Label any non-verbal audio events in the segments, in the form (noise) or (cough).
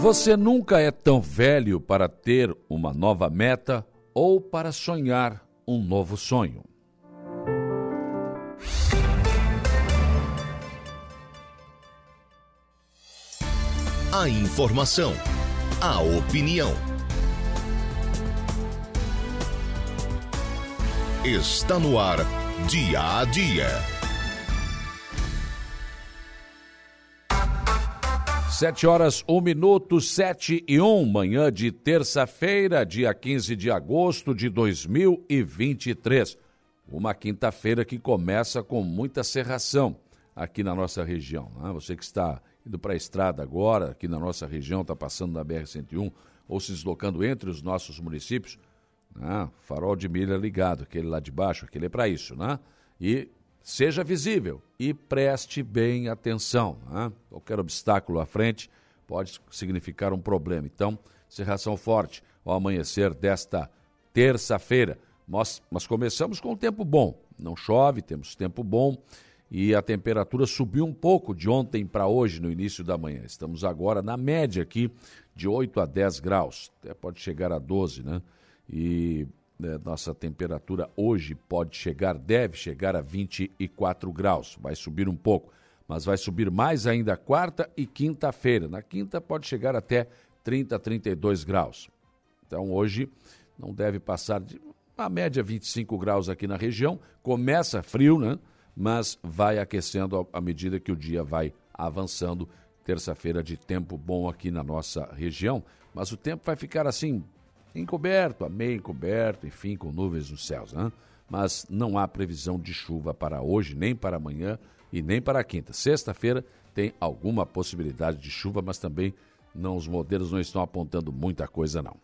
Você nunca é tão velho para ter uma nova meta ou para sonhar um novo sonho. A informação, a opinião. Está no ar, dia a dia. Sete horas, um minuto, sete e um, manhã de terça-feira, dia 15 de agosto de 2023. Uma quinta-feira que começa com muita serração aqui na nossa região. Né? Você que está indo para a estrada agora, aqui na nossa região, está passando na BR-101 ou se deslocando entre os nossos municípios, né? farol de milha ligado, aquele lá de baixo, aquele é para isso, né? E seja visível e preste bem atenção. Né? Qualquer obstáculo à frente pode significar um problema. Então, serração forte ao amanhecer desta terça-feira. Nós, nós começamos com um tempo bom. Não chove, temos tempo bom e a temperatura subiu um pouco de ontem para hoje, no início da manhã. Estamos agora na média aqui de 8 a 10 graus, até pode chegar a 12, né? E né, nossa temperatura hoje pode chegar, deve chegar a 24 graus, vai subir um pouco, mas vai subir mais ainda quarta e quinta-feira. Na quinta pode chegar até 30, 32 graus. Então hoje não deve passar de uma média 25 graus aqui na região. Começa frio, né? Mas vai aquecendo à medida que o dia vai avançando. Terça-feira de tempo bom aqui na nossa região, mas o tempo vai ficar assim encoberto, a meio encoberto, enfim, com nuvens nos céus, né? Mas não há previsão de chuva para hoje, nem para amanhã e nem para quinta. Sexta-feira tem alguma possibilidade de chuva, mas também não os modelos não estão apontando muita coisa não.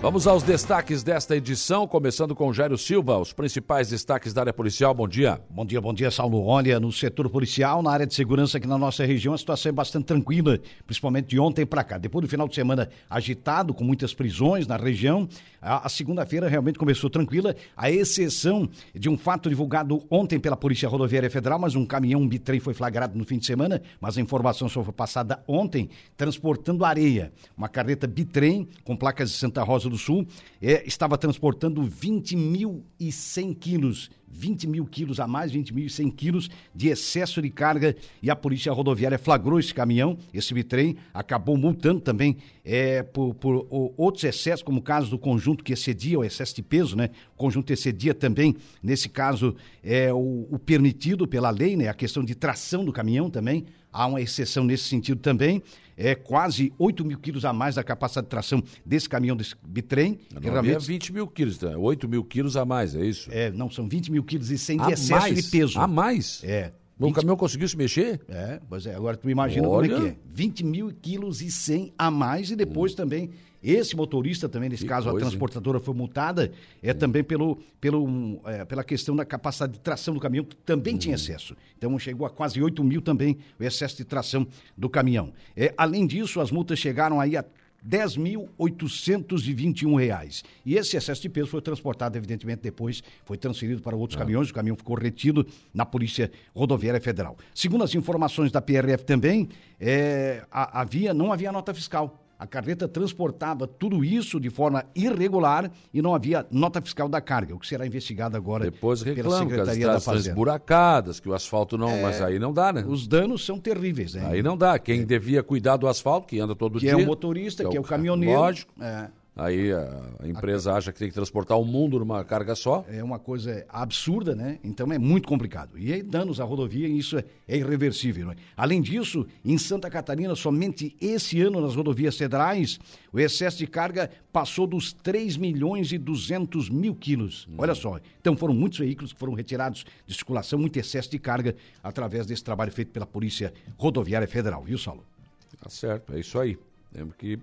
Vamos aos destaques desta edição, começando com Jairo Silva, os principais destaques da área policial. Bom dia. Bom dia, bom dia, Saulo. Olha, no setor policial, na área de segurança aqui na nossa região, a situação é bastante tranquila, principalmente de ontem para cá. Depois do final de semana agitado, com muitas prisões na região, a, a segunda-feira realmente começou tranquila, a exceção de um fato divulgado ontem pela Polícia Rodoviária Federal, mas um caminhão, um bitrem foi flagrado no fim de semana, mas a informação só foi passada ontem, transportando areia. Uma carreta bitrem com placas de Santa Rosa do Sul é, estava transportando 20.100 quilos 20 mil quilos a mais, 20.100 quilos de excesso de carga e a Polícia Rodoviária flagrou esse caminhão, esse bitrem, acabou multando também é, por, por outros excessos, como o caso do conjunto que excedia o excesso de peso, né? O conjunto excedia também, nesse caso, é, o, o permitido pela lei, né? A questão de tração do caminhão também, há uma exceção nesse sentido também é quase 8 mil quilos a mais da capacidade de tração desse caminhão desse bitrem. Não realmente... 20 mil quilos, 8 tá? mil quilos a mais, é isso? É, não, são 20 mil quilos e 100 de excesso mais? de peso. A mais? É. O 20... caminhão conseguiu se mexer? É, pois é. Agora tu imagina Olha. como é que é. 20 mil quilos e 100 a mais e depois hum. também esse motorista também, nesse que caso, coisa, a transportadora hein? foi multada, é, também pelo, pelo, é, pela questão da capacidade de tração do caminhão, que também tinha hum. excesso. Então chegou a quase 8 mil também o excesso de tração do caminhão. É, além disso, as multas chegaram aí a 10.821 reais. E esse excesso de peso foi transportado, evidentemente, depois foi transferido para outros ah. caminhões. O caminhão ficou retido na Polícia Rodoviária Federal. Segundo as informações da PRF também, é, havia, não havia nota fiscal. A carreta transportava tudo isso de forma irregular e não havia nota fiscal da carga, o que será investigado agora Depois pela Secretaria que as da Fazenda. buracadas, que o asfalto não, é, mas aí não dá, né? Os danos são terríveis, né? Aí não dá. Quem é. devia cuidar do asfalto, que anda todo que dia. Que é o motorista, que é o, que é o caminhoneiro. Lógico. É. Aí a empresa acha que tem que transportar o mundo numa carga só. É uma coisa absurda, né? Então é muito complicado. E aí, danos à rodovia, isso é, é irreversível. É? Além disso, em Santa Catarina, somente esse ano nas rodovias federais, o excesso de carga passou dos 3 milhões e 200 mil quilos. Hum. Olha só. Então foram muitos veículos que foram retirados de circulação, muito excesso de carga através desse trabalho feito pela Polícia Rodoviária Federal, viu, Saulo? Tá certo, é isso aí. Lembro que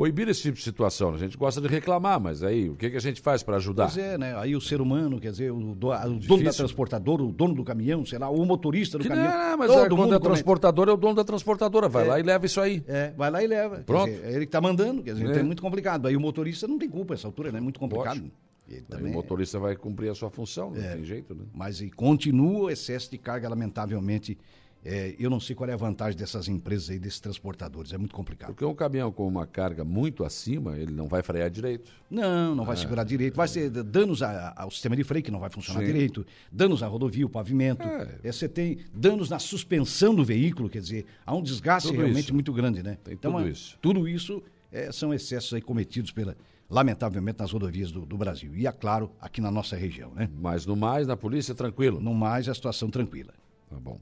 coibir esse tipo de situação. A gente gosta de reclamar, mas aí o que, que a gente faz para ajudar? Pois é, né? Aí o ser humano, quer dizer, o, do, o dono da transportadora, o dono do caminhão, sei lá, o motorista do que caminhão. Não, mas todo é, quando é transportador, é o dono da transportadora. Vai é, lá e leva isso aí. É, vai lá e leva. Pronto. Dizer, é ele que está mandando, quer dizer, é. então é muito complicado. Aí o motorista não tem culpa essa altura, né? É muito complicado. Também o motorista vai cumprir a sua função, não é, tem jeito, né? Mas e continua o excesso de carga, lamentavelmente, é, eu não sei qual é a vantagem dessas empresas aí, desses transportadores. É muito complicado. Porque um caminhão com uma carga muito acima, ele não vai frear direito. Não, não vai é. segurar direito. Vai ser danos a, ao sistema de freio, que não vai funcionar Sim. direito, danos à rodovia, o pavimento. É. é. Você tem danos na suspensão do veículo, quer dizer, há um desgaste tudo realmente isso. muito grande, né? Tem então, tudo isso. Tudo isso é, são excessos aí cometidos pela, lamentavelmente, nas rodovias do, do, Brasil. E, é claro, aqui na nossa região, né? Mas no mais, na polícia, tranquilo? No mais, a situação tranquila. Tá bom.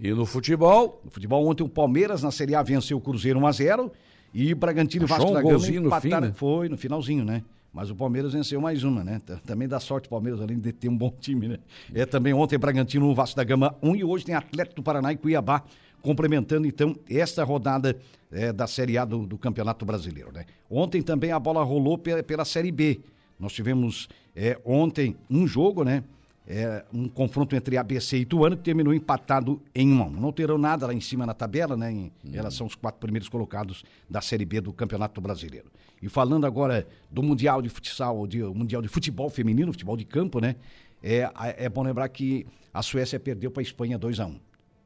E no futebol? No futebol, ontem o Palmeiras na Série A venceu o Cruzeiro 1x0 e Bragantino e Vasco da Gama empataram. No fim, né? Foi, no finalzinho, né? Mas o Palmeiras venceu mais uma, né? Também dá sorte o Palmeiras, além de ter um bom time, né? É também ontem Bragantino, Vasco da Gama 1 e hoje tem Atlético do Paraná e Cuiabá complementando então esta rodada é, da Série A do, do, Campeonato Brasileiro, né? Ontem também a bola rolou pela, pela Série B. Nós tivemos é, ontem um jogo, né? É, um confronto entre ABC e Ituano que terminou empatado em 1 um. Não terão nada lá em cima na tabela, né, em uhum. relação aos quatro primeiros colocados da Série B do Campeonato Brasileiro. E falando agora do Mundial de Futsal, de, Mundial de Futebol Feminino, futebol de campo, né, é, é bom lembrar que a Suécia perdeu para a Espanha 2 a 1 um.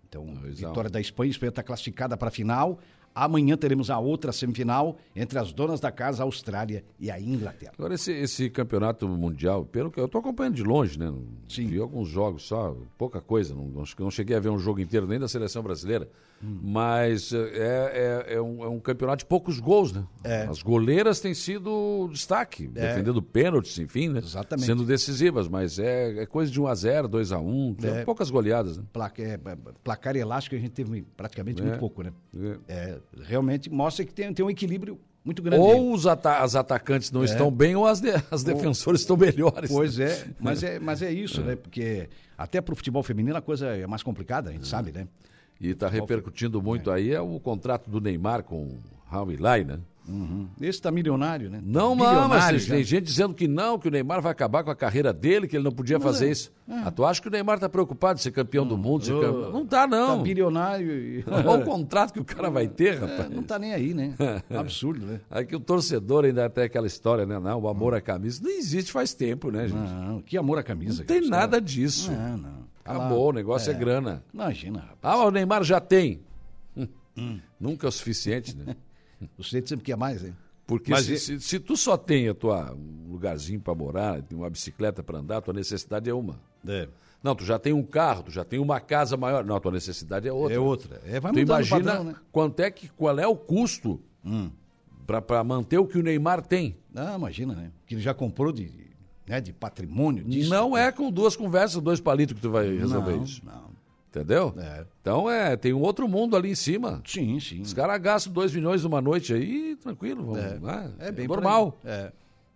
Então, vitória da Espanha, a Espanha está classificada para a final. Amanhã teremos a outra semifinal entre as donas da casa, a Austrália e a Inglaterra. Agora, esse, esse campeonato mundial, pelo que eu estou acompanhando de longe, né? Sim. Vi alguns jogos só, pouca coisa. Não, não, cheguei a ver um jogo inteiro nem da seleção brasileira. Hum. Mas é, é, é, um, é, um, campeonato de poucos gols, né? É. As goleiras têm sido destaque, é. defendendo pênaltis, enfim, né? Exatamente. Sendo decisivas, mas é, é coisa de 1 a 0 2 a 1 é. poucas goleadas. Né? Placar, é, placar elástico a gente teve praticamente muito pouco, né? É realmente mostra que tem, tem um equilíbrio muito grande. Ou os ata as atacantes não é. estão bem, ou as, de as defensoras estão melhores. Pois é, (laughs) mas é, mas é isso, é. né? Porque até para o futebol feminino a coisa é mais complicada, a gente é. sabe, né? E está repercutindo muito é. aí é o contrato do Neymar com Raul Ilai, né? Uhum. Esse está milionário, né? Não, não, mas tem gente dizendo que não, que o Neymar vai acabar com a carreira dele, que ele não podia mas fazer é, isso. É. Ah, tu acha que o Neymar está preocupado de ser campeão do mundo? Ser campeão? Não está, não. Tá bilionário. E... (laughs) Olha o contrato que o cara vai ter, é, rapaz. não está nem aí, né? (laughs) Absurdo, né? Aí o torcedor ainda tem aquela história, né? Não, o amor à camisa não existe faz tempo, né, gente? Não, que amor à camisa. Não tem nada disso. Não, não. Acabou, o negócio é, é grana. Imagina, rapaz. Ah, o Neymar já tem. Hum. Nunca é o suficiente, né? (laughs) o sujeito sempre quer mais, hein? Porque Mas se, se, se, tu só tem a tua, um lugarzinho para morar, uma bicicleta para andar, tua necessidade é uma. É. Não, tu já tem um carro, tu já tem uma casa maior. Não, tua necessidade é outra. É outra. É, vai tu imagina padrão, né? quanto é que, qual é o custo hum. para manter o que o Neymar tem. Ah, imagina, né? Que ele já comprou de, né, de patrimônio disso. Não é com duas conversas, dois palitos que tu vai resolver não, isso. Não. Entendeu? É. Então é, tem um outro mundo ali em cima. Sim, sim. Os caras gastam 2 milhões numa noite aí, tranquilo. Vamos, é. Né? é bem é normal. É.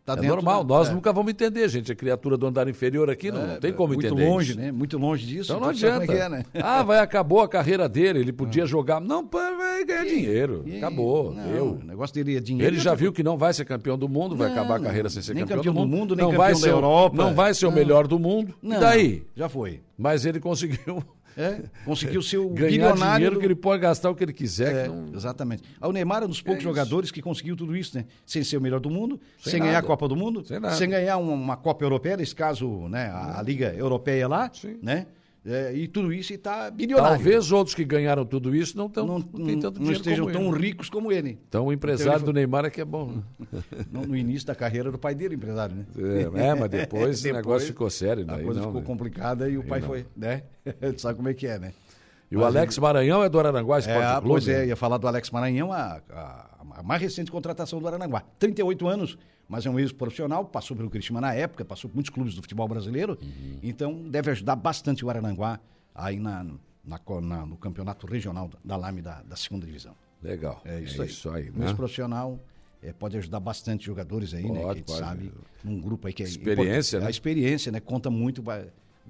Tá é normal, da... nós é. nunca vamos entender, gente. A criatura do andar inferior aqui não, é, não tem como muito entender. Muito longe, isso. né? Muito longe disso. Então não adianta. É, né? (laughs) Ah, vai, acabou a carreira dele, ele podia ah. jogar. Não, vai ganhar e, dinheiro. E, acabou, não, deu. O negócio dele é dinheiro. Ele já viu que não vai ser campeão do mundo, vai acabar a carreira sem ser nem campeão, campeão do mundo. nem não campeão vai da ser, Europa. Não vai ser o melhor do mundo. Não, e daí? Já foi. Mas ele conseguiu é, conseguiu ser o (laughs) Ganhar bilionário. dinheiro do... que ele pode gastar o que ele quiser. É, que não... Exatamente. O Neymar é um dos poucos é jogadores que conseguiu tudo isso, né? Sem ser o melhor do mundo, sem, sem ganhar a Copa do Mundo, sem, sem ganhar uma, uma, Copa Europeia, nesse caso, né, a, a Liga Europeia lá, Sim. né? É, e tudo isso está bilionário. Talvez outros que ganharam tudo isso não, tão, não, não, não estejam tão ele. ricos como ele. Então o empresário então, do Neymar é que é bom. Né? (laughs) No, início da carreira do pai dele, empresário, né? É, é mas depois, (laughs) depois, o negócio ficou sério. A coisa ficou né? complicada e o pai foi, né? (laughs) tu sabe como é que é, né? E o Alex Maranhão é do Araranguá Esporte é, Clube? Pois é, ia falar do Alex Maranhão, a, a, a, mais recente contratação do Araranguá. 38 anos, mas é um ex-profissional, passou pelo Cristina na época, passou por muitos clubes do futebol brasileiro, uhum. então deve ajudar bastante o Araranguá aí na, na, na, no campeonato regional da Lame da, da segunda divisão. Legal. É isso é aí. Isso aí né? Um ex-profissional é, pode ajudar bastante jogadores aí, pode, né? Que a gente pode. sabe, num grupo aí que é experiência, né? A experiência, né? Conta muito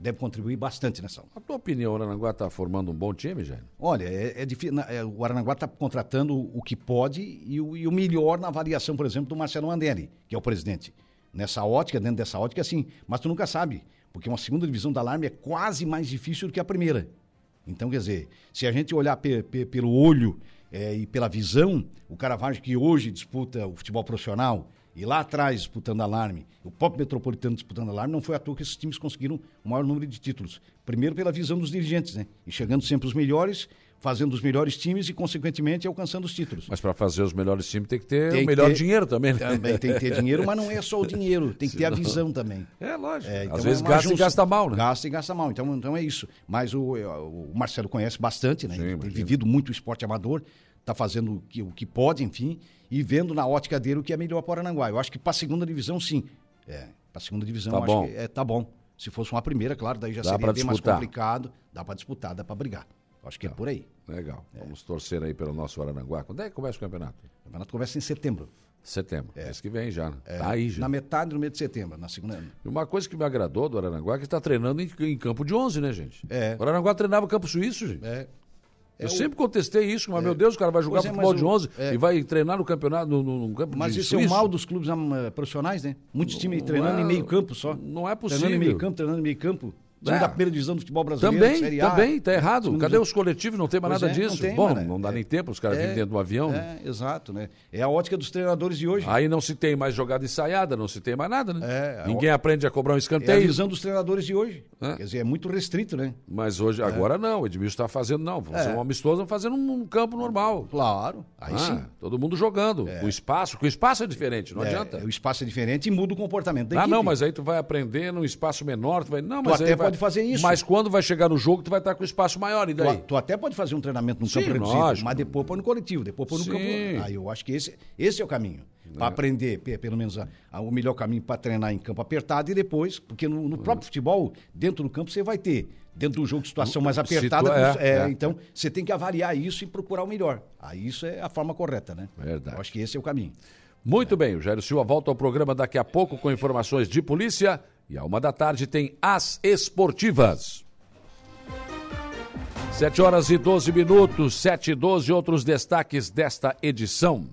deve contribuir bastante nessa. A tua opinião, o Aranaguá está formando um bom time, Jair? Olha, é, é difícil. É, o Aranaguá está contratando o que pode e o, e o, melhor na avaliação, por exemplo, do Marcelo Mandelli, que é o presidente. Nessa ótica, dentro dessa ótica, sim. Mas tu nunca sabe, porque uma segunda divisão da Alarme é quase mais difícil do que a primeira. Então, quer dizer, se a gente olhar pe, pe, pelo olho é, e pela visão, o Caravaggio que hoje disputa o futebol profissional e lá atrás disputando alarme, o próprio Metropolitano disputando alarme, não foi à toa que esses times conseguiram o maior número de títulos. Primeiro pela visão dos dirigentes, né? E chegando sempre os melhores, fazendo os melhores times e, consequentemente, alcançando os títulos. Mas para fazer os melhores times tem que ter tem o melhor ter, dinheiro também, né? Também tem que ter dinheiro, mas não é só o (laughs) dinheiro, tem que ter a visão também. É, lógico. É, então Às vezes é gasta e gasta mal, né? Gasta e gasta mal, então, então é isso. Mas o, o Marcelo conhece bastante, né? Sim, tem vivido muito o esporte amador, está fazendo o que, o que pode, enfim, e vendo na ótica dele o que é melhor para Aranguá. Eu acho que para a segunda divisão, sim. É, para a segunda divisão, tá bom. acho que é, tá bom. Se fosse uma primeira, claro, daí já dá seria bem mais complicado. Dá para disputar, dá para brigar. Acho que é tá. é por aí. Legal. É. Vamos torcer aí pelo nosso Aranguá. Quando é que começa o campeonato? O campeonato começa em setembro. Setembro. É. Mês que vem já, né? É. Tá aí já. Na metade do mês de setembro, na segunda. E uma coisa que me agradou do Aranguá é que está treinando em, em, campo de 11, né, gente? É. O Aranguá treinava campo suíço, gente. É. Eu é sempre contestei isso, mas, é. meu Deus, o cara vai jogar é, futebol de 11 é. e vai treinar no campeonato, no, no, no campo Mas isso é o mal dos clubes profissionais, né? Muitos times treinando em meio campo só. Não é possível. Treinando em meio campo, treinando em meio campo. Time é. da primeira divisão do futebol brasileiro. Também, A, também, tá errado. Cadê os coletivos? Não tem mais pois nada é, disso. Tem, Bom, não dá é, nem tempo os caras é, virem dentro do avião. É, exato, né? É a ótica dos treinadores de hoje. Aí não se tem mais jogada ensaiada, não se tem mais nada, né? É, Ninguém aprende a cobrar um escanteio. É a visão dos treinadores de hoje. É. Quer dizer, é muito restrito, né? Mas hoje, agora não. O Edmilson está fazendo, não. Vamos fazer um amistoso, vamos fazer num campo normal. Claro, aí ah, sim. Todo mundo jogando. O espaço, porque o espaço é diferente, não adianta. O espaço é diferente e muda o comportamento da Ah, equipe. não, mas aí tu vai aprender num espaço menor, tu vai... Não, mas tu até pode fazer isso. Mas quando vai chegar no jogo, tu vai estar com espaço maior. E daí? Tu, tu até pode fazer um treinamento no Sim, campo reduzido, lógico. mas depois põe no coletivo, depois põe no Sim. campo. Aí eu acho que esse, esse é o caminho. Para é. aprender, pelo menos, a, a, o melhor caminho para treinar em campo apertado e depois, porque no, no próprio futebol, dentro do campo, você vai ter, dentro do jogo, situação mais apertada. É, é, é, então, você tem que avaliar isso e procurar o melhor. Aí isso é a forma correta, né? Verdade. Eu acho que esse é o caminho. Muito bem, o Jairo Silva volta ao programa daqui a pouco com informações de polícia. E a uma da tarde tem as esportivas. 7 horas e 12 minutos, 7 e 12, outros destaques desta edição.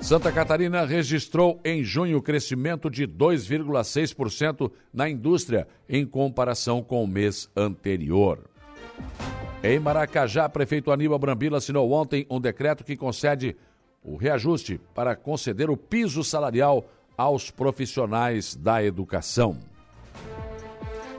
Santa Catarina registrou em junho crescimento de 2,6% na indústria em comparação com o mês anterior. Em Maracajá, prefeito Aníbal Brambila assinou ontem um decreto que concede o reajuste para conceder o piso salarial aos profissionais da educação.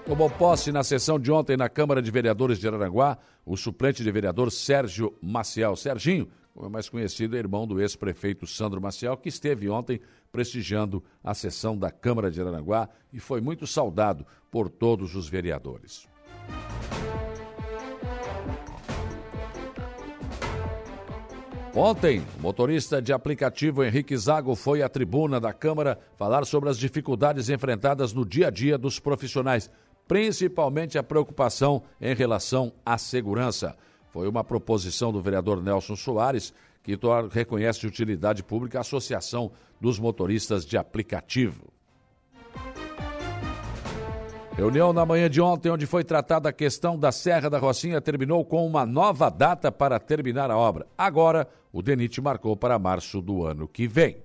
Tomou posse na sessão de ontem na Câmara de Vereadores de Araranguá o suplente de vereador Sérgio Maciel. Serginho, como é mais conhecido, é irmão do ex-prefeito Sandro Maciel, que esteve ontem prestigiando a sessão da Câmara de Araranguá e foi muito saudado por todos os vereadores. Ontem, o motorista de aplicativo Henrique Zago foi à tribuna da Câmara falar sobre as dificuldades enfrentadas no dia a dia dos profissionais, principalmente a preocupação em relação à segurança. Foi uma proposição do vereador Nelson Soares, que reconhece de utilidade pública a Associação dos Motoristas de Aplicativo. Reunião na manhã de ontem, onde foi tratada a questão da Serra da Rocinha, terminou com uma nova data para terminar a obra. Agora, o DENIT marcou para março do ano que vem.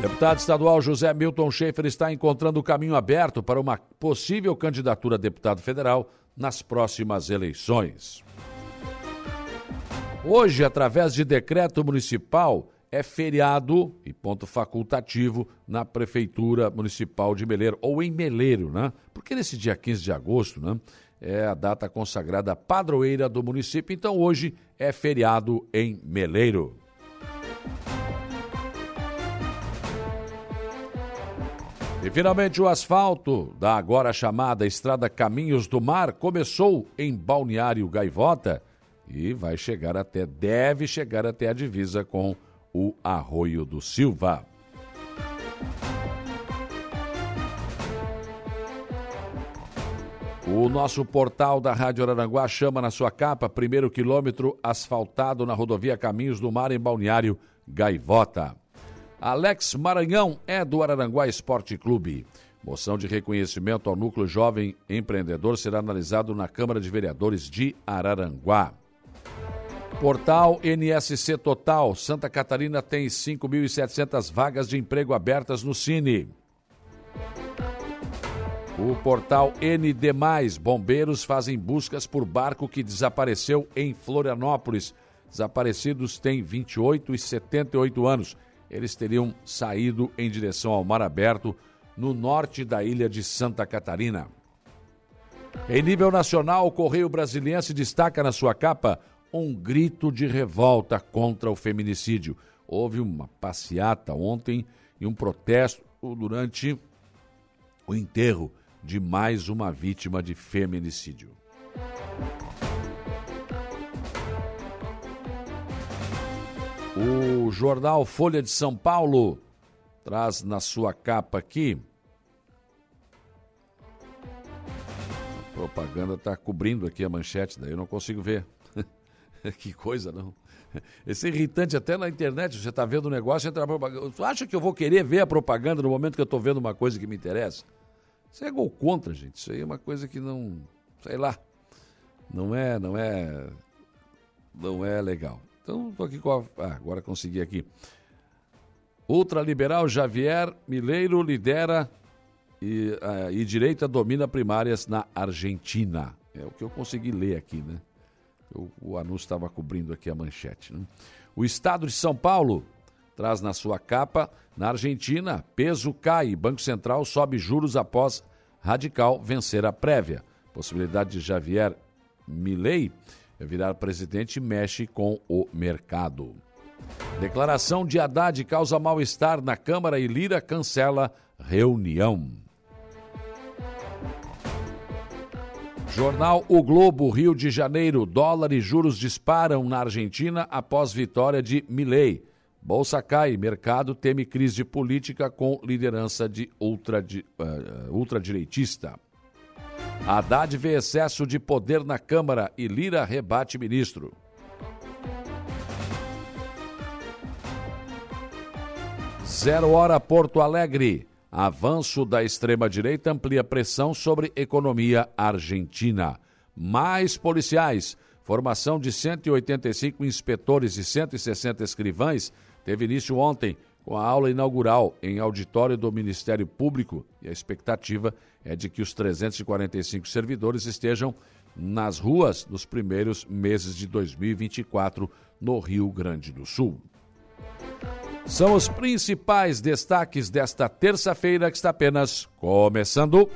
Deputado estadual José Milton Schaefer está encontrando o caminho aberto para uma possível candidatura a deputado federal nas próximas eleições. Hoje, através de decreto municipal, é feriado e ponto facultativo na Prefeitura Municipal de Meleiro, ou em Meleiro, né? Porque nesse dia 15 de agosto, né? É a data consagrada padroeira do município, então hoje é feriado em Meleiro. E finalmente o asfalto da agora chamada Estrada Caminhos do Mar começou em Balneário Gaivota e vai chegar até, deve chegar até a divisa com o Arroio do Silva. O nosso portal da Rádio Araranguá chama na sua capa primeiro quilômetro asfaltado na rodovia Caminhos do Mar em Balneário Gaivota. Alex Maranhão é do Araranguá Esporte Clube. Moção de reconhecimento ao núcleo jovem empreendedor será analisado na Câmara de Vereadores de Araranguá. Portal NSC Total. Santa Catarina tem 5.700 vagas de emprego abertas no Cine. O portal ND+, bombeiros fazem buscas por barco que desapareceu em Florianópolis. Desaparecidos têm 28 e 78 anos. Eles teriam saído em direção ao mar aberto no norte da ilha de Santa Catarina. Em nível nacional, o Correio Brasiliense destaca na sua capa um grito de revolta contra o feminicídio. Houve uma passeata ontem e um protesto durante o enterro de mais uma vítima de feminicídio. O jornal Folha de São Paulo traz na sua capa aqui. A propaganda está cobrindo aqui a manchete, daí eu não consigo ver. (laughs) que coisa, não. Esse é irritante até na internet, você está vendo um negócio, entra a propaganda. Você acha que eu vou querer ver a propaganda no momento que eu estou vendo uma coisa que me interessa? Isso é gol contra, gente. Isso aí é uma coisa que não, sei lá, não é, não é, não é legal. Então, estou aqui com a, ah, agora consegui aqui. Ultraliberal Javier Mileiro lidera e, uh, e direita domina primárias na Argentina. É o que eu consegui ler aqui, né? O, anúncio estava cobrindo aqui a manchete. Né? O Estado de São Paulo traz na sua capa, na Argentina, peso cai, Banco Central sobe juros após Radical vencer a prévia. Possibilidade de Javier Milei virar presidente mexe com o mercado. Declaração de Haddad causa mal-estar na Câmara e Lira cancela reunião. Jornal O Globo, Rio de Janeiro. Dólar e juros disparam na Argentina após vitória de Milei. Bolsa cai, mercado teme crise política com liderança de ultra, uh, ultradireitista. Haddad vê excesso de poder na Câmara e Lira rebate ministro. Zero hora Porto Alegre. Avanço da extrema-direita amplia pressão sobre economia argentina. Mais policiais. Formação de 185 inspetores e 160 escrivães teve início ontem com a aula inaugural em auditório do Ministério Público e a expectativa é de que os 345 servidores estejam nas ruas nos primeiros meses de 2024 no Rio Grande do Sul. São os principais destaques desta terça-feira que está apenas começando.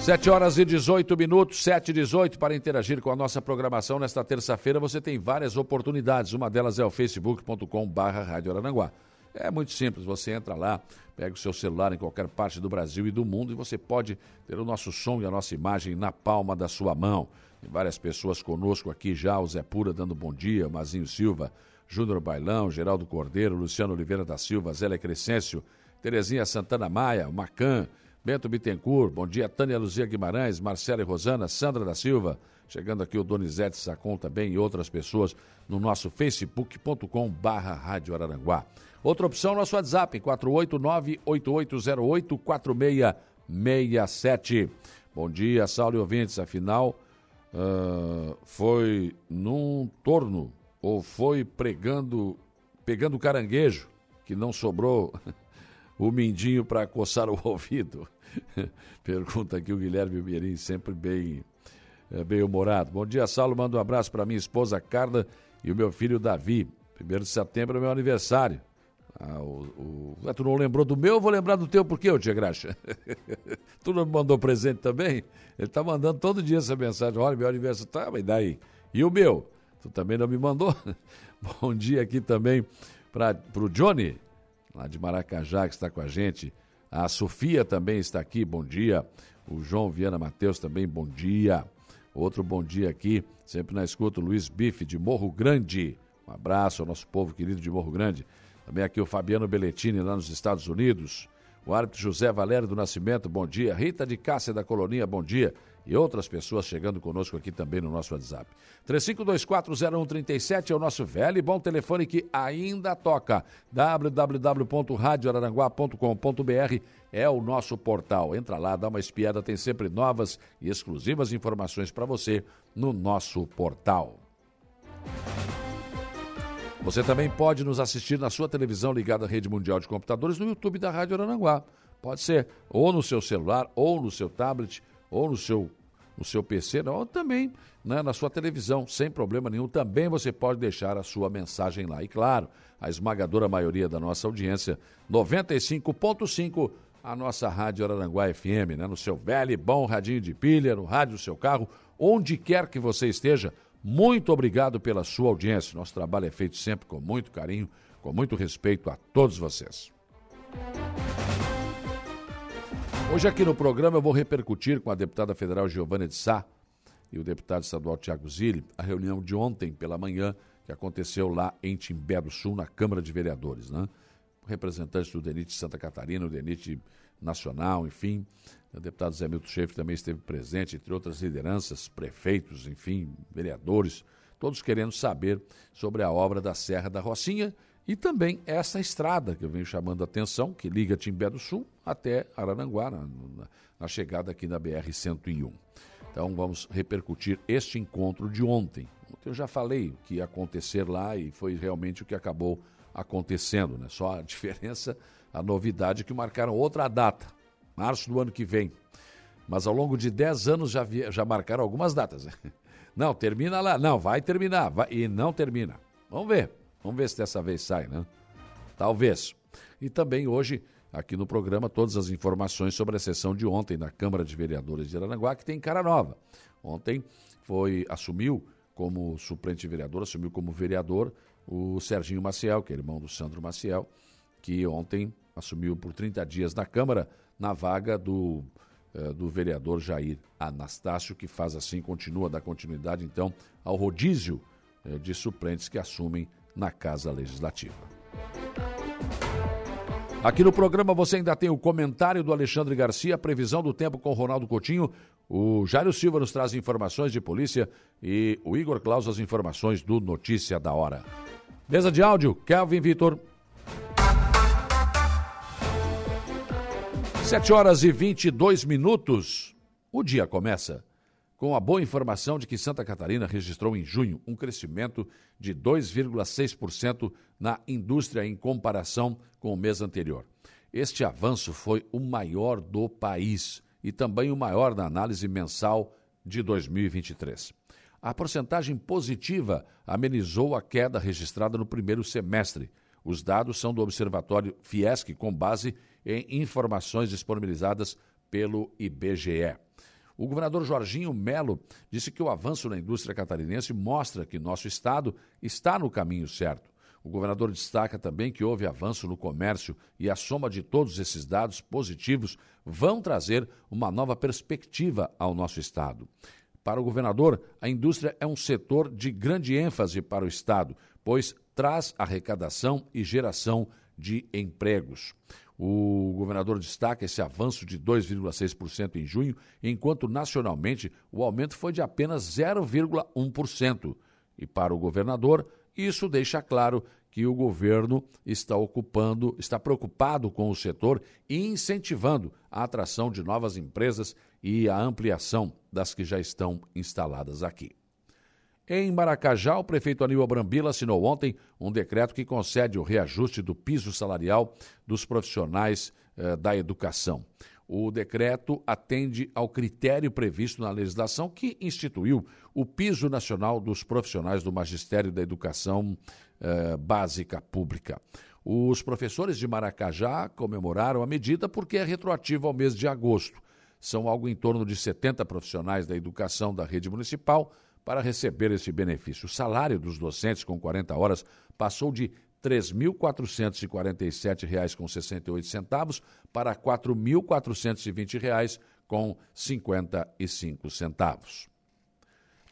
Sete horas e 18 minutos, sete e 18, para interagir com a nossa programação nesta terça-feira. Você tem várias oportunidades. Uma delas é o facebook.com barra Rádio. É muito simples, você entra lá, pega o seu celular em qualquer parte do Brasil e do mundo e você pode ter o nosso som e a nossa imagem na palma da sua mão. Tem várias pessoas conosco aqui já, o Zé Pura dando bom dia, o Mazinho Silva, Júnior Bailão, Geraldo Cordeiro, Luciano Oliveira da Silva, Zélia Crescêncio, Terezinha Santana Maia, Macan, Bento Bittencourt, bom dia, Tânia Luzia Guimarães, Marcela e Rosana, Sandra da Silva, chegando aqui o Donizete Sacon também e outras pessoas no nosso facebook.com barra Rádio Araranguá. Outra opção, nosso WhatsApp, 489-8808-4667. Bom dia, Saulo e ouvintes, afinal, uh, foi num torno ou foi pregando, pegando caranguejo que não sobrou (laughs) o mindinho para coçar o (laughs) ouvido? Pergunta aqui o Guilherme Mirim, sempre bem, é, bem humorado. Bom dia, Saulo. Manda um abraço para minha esposa Carla e o meu filho Davi. Primeiro de setembro é meu aniversário. Ah, o, o... Ah, tu não lembrou do meu, eu vou lembrar do teu, por quê, ô tia Graxa? (laughs) tu não me mandou presente também? Ele tá mandando todo dia essa mensagem. Olha, meu aniversário tá, mas daí? E o meu? Tu também não me mandou? (laughs) Bom dia aqui também para o Johnny, lá de Maracajá, que está com a gente. A Sofia também está aqui, bom dia. O João Viana Matheus também, bom dia. Outro bom dia aqui, sempre na escuta, o Luiz Bife, de Morro Grande. Um abraço ao nosso povo querido de Morro Grande. Também aqui o Fabiano Belletini, lá nos Estados Unidos. O árbitro José Valério do Nascimento, bom dia. Rita de Cássia da Colonia, bom dia e outras pessoas chegando conosco aqui também no nosso WhatsApp. 35240137 é o nosso velho e bom telefone que ainda toca. www.radioararanguá.com.br é o nosso portal. Entra lá, dá uma espiada, tem sempre novas e exclusivas informações para você no nosso portal. Você também pode nos assistir na sua televisão ligada à rede mundial de computadores no YouTube da Rádio Arananguá. Pode ser ou no seu celular, ou no seu tablet, ou no seu, no seu PC, ou também né, na sua televisão, sem problema nenhum. Também você pode deixar a sua mensagem lá. E claro, a esmagadora maioria da nossa audiência, 95.5, a nossa Rádio Araranguá FM, né, no seu velho e bom radinho de pilha, no rádio do seu carro, onde quer que você esteja. Muito obrigado pela sua audiência. Nosso trabalho é feito sempre com muito carinho, com muito respeito a todos vocês. Hoje aqui no programa eu vou repercutir com a deputada federal Giovana de Sá e o deputado estadual Tiago Zilli a reunião de ontem pela manhã que aconteceu lá em Timbé do Sul, na Câmara de Vereadores, né? Representantes do DENIT Santa Catarina, o DENIT Nacional, enfim. O deputado Zé Milton Schaefer também esteve presente, entre outras lideranças, prefeitos, enfim, vereadores, todos querendo saber sobre a obra da Serra da Rocinha e também essa estrada que eu venho chamando a atenção, que liga Timbé do Sul até Araranguá, na, na chegada aqui na BR-101. Então vamos repercutir este encontro de ontem. Ontem eu já falei o que ia acontecer lá e foi realmente o que acabou acontecendo, né? Só a (laughs) diferença, a novidade é que marcaram outra data, março do ano que vem. Mas ao longo de 10 anos já, via, já marcaram algumas datas. Né? (laughs) Não, termina lá. Não, vai terminar. Vai, e não termina. Vamos ver. Vamos ver se dessa vez sai, né? Talvez. E também hoje, aqui no programa, todas as informações sobre a sessão de ontem na Câmara de Vereadores de Aranaguá, que tem cara nova. Ontem foi, assumiu como suplente vereador, assumiu como vereador o Serginho Maciel, que é irmão do Sandro Maciel, que ontem assumiu por 30 dias na Câmara, na vaga do, eh, do vereador Jair Anastácio, que faz assim, continua, dá continuidade então ao rodízio eh, de suplentes que assumem na Casa Legislativa. Aqui no programa você ainda tem o comentário do Alexandre Garcia, a previsão do tempo com Ronaldo Coutinho. O Jairo Silva nos traz informações de polícia e o Igor Claus as informações do Notícia da Hora. Mesa de áudio, Kelvin Vitor. 7 horas e 22 minutos. O dia começa com a boa informação de que Santa Catarina registrou em junho um crescimento de 2,6% na indústria em comparação com o mês anterior. Este avanço foi o maior do país e também o maior na análise mensal de 2023. A porcentagem positiva amenizou a queda registrada no primeiro semestre. Os dados são do Observatório Fiesc, com base em informações disponibilizadas pelo IBGE. O governador Jorginho Melo disse que o avanço na indústria catarinense mostra que nosso estado está no caminho certo. O governador destaca também que houve avanço no comércio e a soma de todos esses dados positivos vão trazer uma nova perspectiva ao nosso estado. Para o governador, a indústria é um setor de grande ênfase para o estado, pois traz arrecadação e geração de empregos. O governador destaca esse avanço de 2,6% em junho, enquanto nacionalmente o aumento foi de apenas 0,1%. E para o governador, isso deixa claro que o governo está ocupando, está preocupado com o setor e incentivando a atração de novas empresas e a ampliação das que já estão instaladas aqui. Em Maracajá, o prefeito Aníbal Brambila assinou ontem um decreto que concede o reajuste do piso salarial dos profissionais eh, da educação. O decreto atende ao critério previsto na legislação que instituiu o piso nacional dos profissionais do magistério da educação eh, básica pública. Os professores de Maracajá comemoraram a medida porque é retroativa ao mês de agosto. São algo em torno de 70 profissionais da educação da rede municipal para receber esse benefício. O salário dos docentes com 40 horas passou de R$ 3.447,68 para R$ 4.420,55.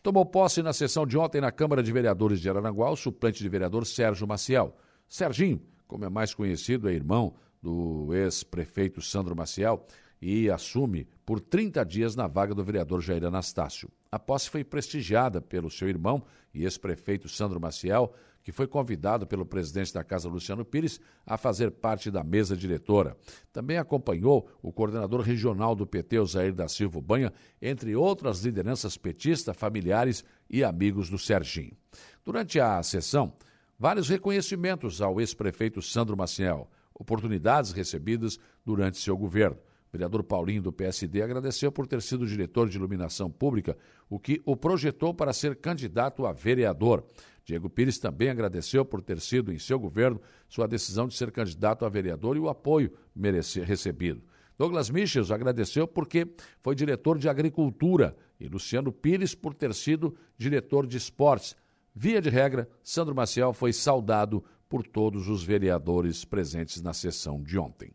Tomou posse na sessão de ontem na Câmara de Vereadores de Araranguá o suplente de vereador Sérgio Maciel. Serginho, como é mais conhecido, é irmão do ex-prefeito Sandro Maciel e assume por 30 dias na vaga do vereador Jair Anastácio. A posse foi prestigiada pelo seu irmão e ex-prefeito Sandro Maciel, que foi convidado pelo presidente da Casa Luciano Pires a fazer parte da mesa diretora. Também acompanhou o coordenador regional do PT, Osair da Silva Banha, entre outras lideranças petistas, familiares e amigos do Serginho. Durante a sessão, vários reconhecimentos ao ex-prefeito Sandro Maciel, oportunidades recebidas durante seu governo. Vereador Paulinho, do PSD, agradeceu por ter sido diretor de iluminação pública, o que o projetou para ser candidato a vereador. Diego Pires também agradeceu por ter sido, em seu governo, sua decisão de ser candidato a vereador e o apoio merecido, recebido. Douglas Michels agradeceu porque foi diretor de agricultura e Luciano Pires por ter sido diretor de esportes. Via de regra, Sandro Maciel foi saudado por todos os vereadores presentes na sessão de ontem.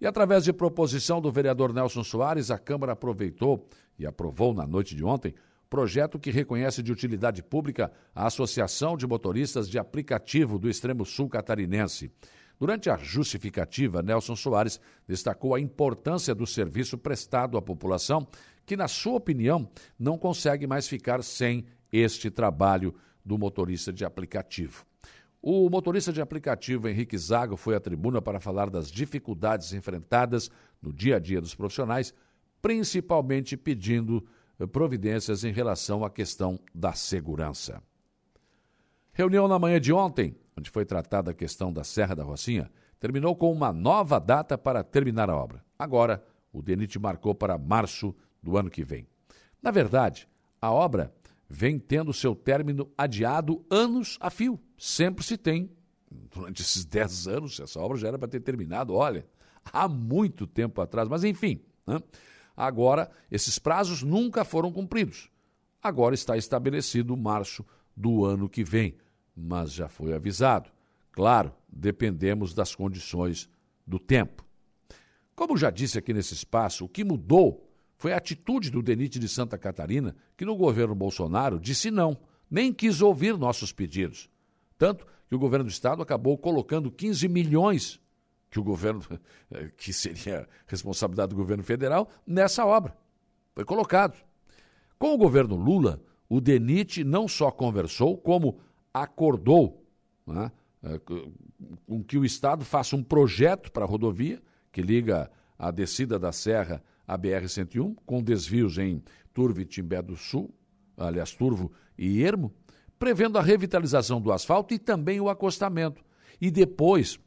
E através de proposição do vereador Nelson Soares, a Câmara aproveitou e aprovou na noite de ontem projeto que reconhece de utilidade pública a Associação de Motoristas de Aplicativo do Extremo Sul Catarinense. Durante a justificativa, Nelson Soares destacou a importância do serviço prestado à população, que, na sua opinião, não consegue mais ficar sem este trabalho do motorista de aplicativo. O motorista de aplicativo Henrique Zago foi à tribuna para falar das dificuldades enfrentadas no dia a dia dos profissionais, principalmente pedindo eh, providências em relação à questão da segurança. Reunião na manhã de ontem, onde foi tratada a questão da Serra da Rocinha, terminou com uma nova data para terminar a obra. Agora, o DENIT marcou para março do ano que vem. Na verdade, a obra vem tendo seu término adiado anos a fio. Sempre se tem. Durante esses (laughs) 10 anos, essa obra já era para ter terminado, olha, há muito tempo atrás. Mas, enfim, né? agora esses prazos nunca foram cumpridos. Agora está estabelecido março do ano que vem, mas já foi avisado. Claro, dependemos das condições do tempo. Como já disse aqui nesse espaço, o que mudou foi a atitude do DENIT de Santa Catarina, que no governo Bolsonaro disse não, nem quis ouvir nossos pedidos. Tanto que o governo do estado acabou colocando 15 milhões, que o governo, (laughs) que seria responsabilidade do governo federal, nessa obra. Foi colocado. Com o governo Lula, o DENIT não só conversou, como acordou né, é, com que o Estado faça um projeto para a rodovia que liga a descida da Serra a BR-101, com desvios em Turvo e Timbé do Sul, aliás, Turvo e Ermo, prevendo a revitalização do asfalto e também o acostamento. E depois,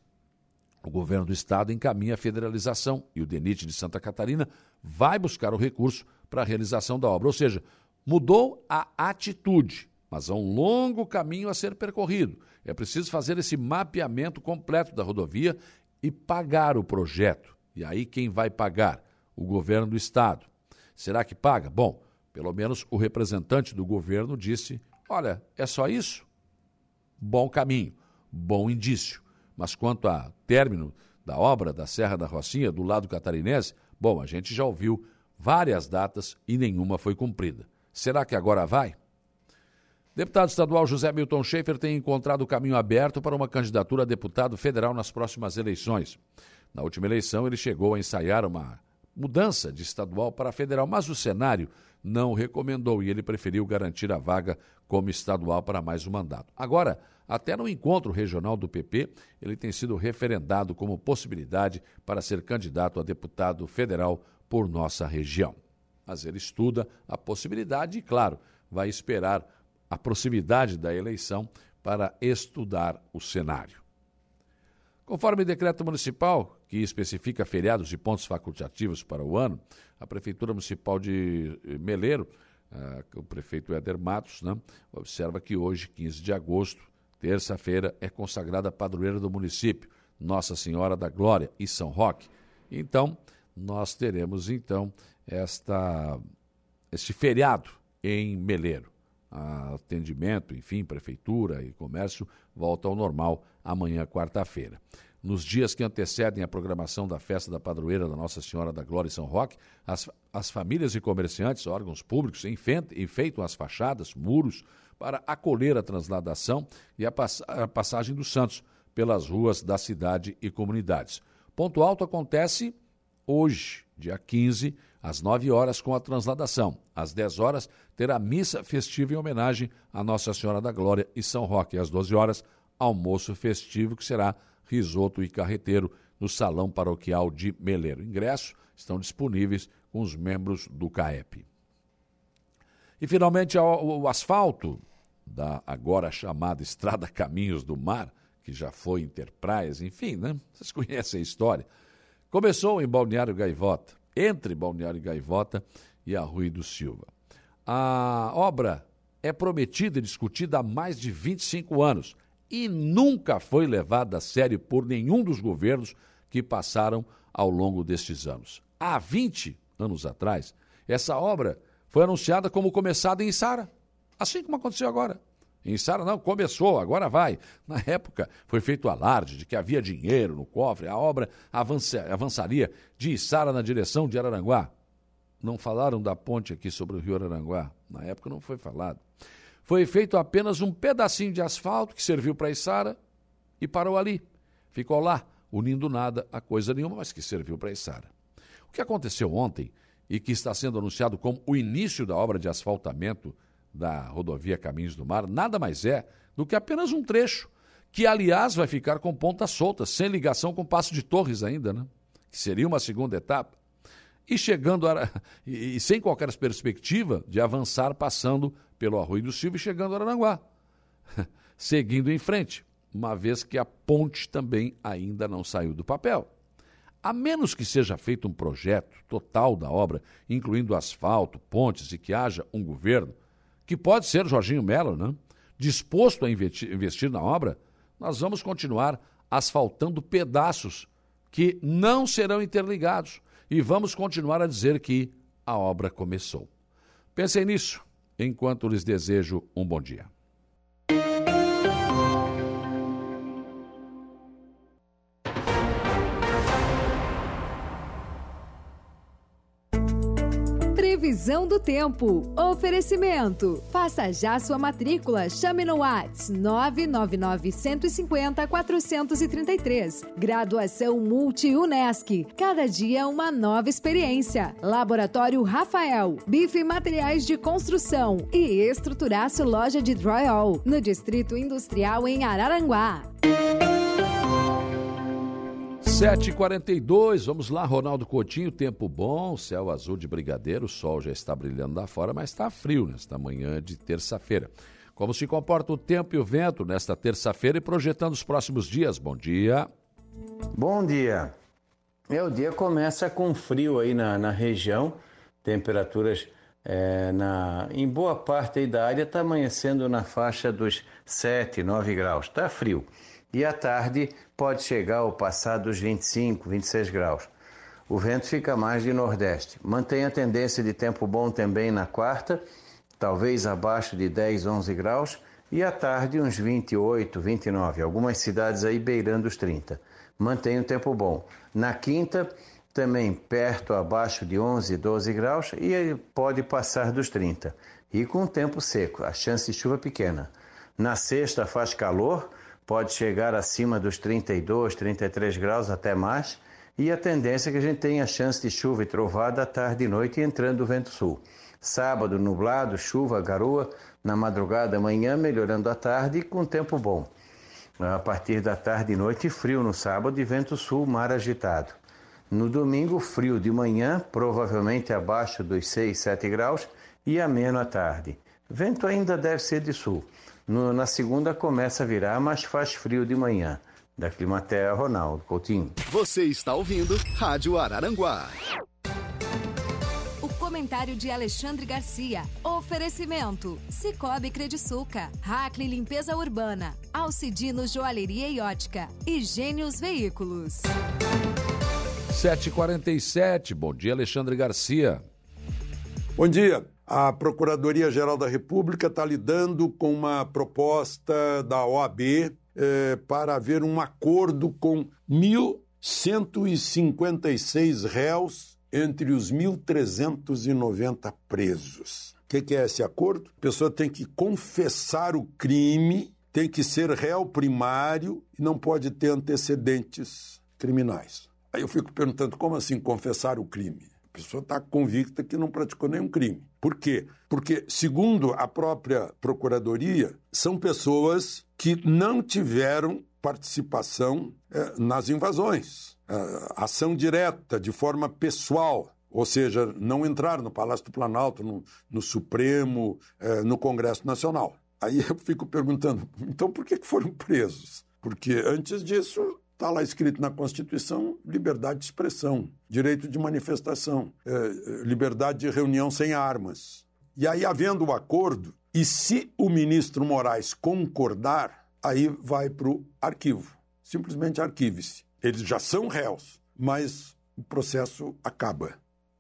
o governo do estado encaminha a federalização e o DENIT de Santa Catarina vai buscar o recurso para a realização da obra. Ou seja, mudou a atitude, mas há um longo caminho a ser percorrido. É preciso fazer esse mapeamento completo da rodovia e pagar o projeto. E aí quem vai pagar? o governo do estado. Será que paga? Bom, pelo menos o representante do governo disse: olha, é só isso? Bom caminho, bom indício. Mas quanto a término da obra da Serra da Rocinha, do lado catarinense, bom, a gente já ouviu várias datas e nenhuma foi cumprida. Será que agora vai? Deputado estadual José Milton Schaefer tem encontrado o caminho aberto para uma candidatura a deputado federal nas próximas eleições. Na última eleição, ele chegou a ensaiar uma mudança de estadual para federal, mas o cenário não recomendou e ele preferiu garantir a vaga como estadual para mais um mandato. Agora, até no encontro regional do PP, ele tem sido referendado como possibilidade para ser candidato a deputado federal por nossa região. Mas ele estuda a possibilidade e, claro, vai esperar a proximidade da eleição para estudar o cenário. Conforme decreto municipal, que especifica feriados e pontos facultativos para o ano, a Prefeitura Municipal de Meleiro, uh, o prefeito Éder Matos, né, observa que hoje, 15 de agosto, terça-feira, é consagrada a padroeira do município, Nossa Senhora da Glória e São Roque. Então, nós teremos então esta, este feriado em Meleiro. Atendimento, enfim, prefeitura e comércio volta ao normal amanhã, quarta-feira. Nos dias que antecedem a programação da festa da padroeira da Nossa Senhora da Glória em São Roque, as, as famílias e comerciantes, órgãos públicos, enfeitam as fachadas, muros, para acolher a transladação e a, pass a passagem dos santos pelas ruas da cidade e comunidades. Ponto alto acontece hoje, dia 15, às 9 horas, com a transladação. Às 10 horas, terá missa festiva em homenagem a Nossa Senhora da Glória e São Roque. Às 12 horas, almoço festivo, que será risoto e carreteiro no Salão Paroquial de Meleiro. Ingressos estão disponíveis com os membros do CAEP. E finalmente o asfalto da agora chamada Estrada Caminhos do Mar, que já foi Interpraias, enfim, né? Vocês conhecem a história. Começou em Balneário Gaivota, entre Balneário Gaivota e a Rui do Silva. A obra é prometida e discutida há mais de 25 anos e nunca foi levada a sério por nenhum dos governos que passaram ao longo destes anos. Há 20 anos atrás, essa obra foi anunciada como começada em Sara, assim como aconteceu agora. Em Sara não, começou, agora vai. Na época, foi feito alarde de que havia dinheiro no cofre, a obra avança, avançaria de Sara na direção de Araranguá. Não falaram da ponte aqui sobre o rio Araranguá. Na época não foi falado. Foi feito apenas um pedacinho de asfalto que serviu para Içara e parou ali. Ficou lá, unindo nada a coisa nenhuma, mas que serviu para Içara. O que aconteceu ontem e que está sendo anunciado como o início da obra de asfaltamento da rodovia Caminhos do Mar nada mais é do que apenas um trecho, que aliás vai ficar com pontas soltas, sem ligação com Passo de Torres ainda, né? Que seria uma segunda etapa. E chegando a, (laughs) e, e sem qualquer perspectiva de avançar passando pelo Arroio do Silva e chegando a Aranguá. (laughs) Seguindo em frente, uma vez que a ponte também ainda não saiu do papel. A menos que seja feito um projeto total da obra, incluindo asfalto, pontes e que haja um governo, que pode ser Jorginho Melo, né? disposto a investir na obra, nós vamos continuar asfaltando pedaços que não serão interligados e vamos continuar a dizer que a obra começou. Pensem nisso enquanto lhes desejo um bom dia. Previsão do tempo. Oferecimento. Faça já sua matrícula. Chame no Whats 999 150 433. Graduação Multi-UNESC. Cada dia uma nova experiência. Laboratório Rafael. Bife Materiais de Construção. E Estruturaço Loja de Drywall. No Distrito Industrial em Araranguá. 7h42, vamos lá, Ronaldo Coutinho, tempo bom, céu azul de brigadeiro, o sol já está brilhando lá fora, mas está frio nesta manhã de terça-feira. Como se comporta o tempo e o vento nesta terça-feira e projetando os próximos dias? Bom dia. Bom dia. É, o dia começa com frio aí na, na região, temperaturas é, na, em boa parte aí da área está amanhecendo na faixa dos 7, 9 graus, está frio e à tarde pode chegar ao passar dos 25, 26 graus. O vento fica mais de nordeste. Mantém a tendência de tempo bom também na quarta, talvez abaixo de 10, 11 graus, e à tarde uns 28, 29. Algumas cidades aí beirando os 30. Mantém o tempo bom. Na quinta, também perto abaixo de 11, 12 graus e pode passar dos 30. E com tempo seco, a chance de chuva pequena. Na sexta faz calor pode chegar acima dos 32, 33 graus até mais, e a tendência é que a gente tenha chance de chuva e trovada à tarde e noite entrando o vento sul. Sábado, nublado, chuva, garoa, na madrugada, amanhã, melhorando à tarde e com tempo bom. A partir da tarde e noite, frio no sábado e vento sul, mar agitado. No domingo, frio de manhã, provavelmente abaixo dos 6, 7 graus e ameno à tarde. Vento ainda deve ser de sul. No, na segunda começa a virar, mas faz frio de manhã. Da Climaterra, Ronaldo Coutinho. Você está ouvindo Rádio Araranguá. O comentário de Alexandre Garcia. Oferecimento: Cicobi Crediçuca, Hackley Limpeza Urbana, Alcidino Joalheria e Ótica e Gênios Veículos. 7h47, bom dia, Alexandre Garcia. Bom dia. A Procuradoria-Geral da República está lidando com uma proposta da OAB eh, para haver um acordo com 1.156 réus entre os 1.390 presos. O que, que é esse acordo? A pessoa tem que confessar o crime, tem que ser réu primário e não pode ter antecedentes criminais. Aí eu fico perguntando, como assim confessar o crime? A pessoa está convicta que não praticou nenhum crime. Por quê? Porque, segundo a própria Procuradoria, são pessoas que não tiveram participação é, nas invasões, é, ação direta, de forma pessoal. Ou seja, não entrar no Palácio do Planalto, no, no Supremo, é, no Congresso Nacional. Aí eu fico perguntando, então por que foram presos? Porque antes disso está lá escrito na Constituição liberdade de expressão, direito de manifestação, é, liberdade de reunião sem armas. E aí, havendo o acordo, e se o ministro Moraes concordar, aí vai para o arquivo. Simplesmente arquive-se. Eles já são réus, mas o processo acaba.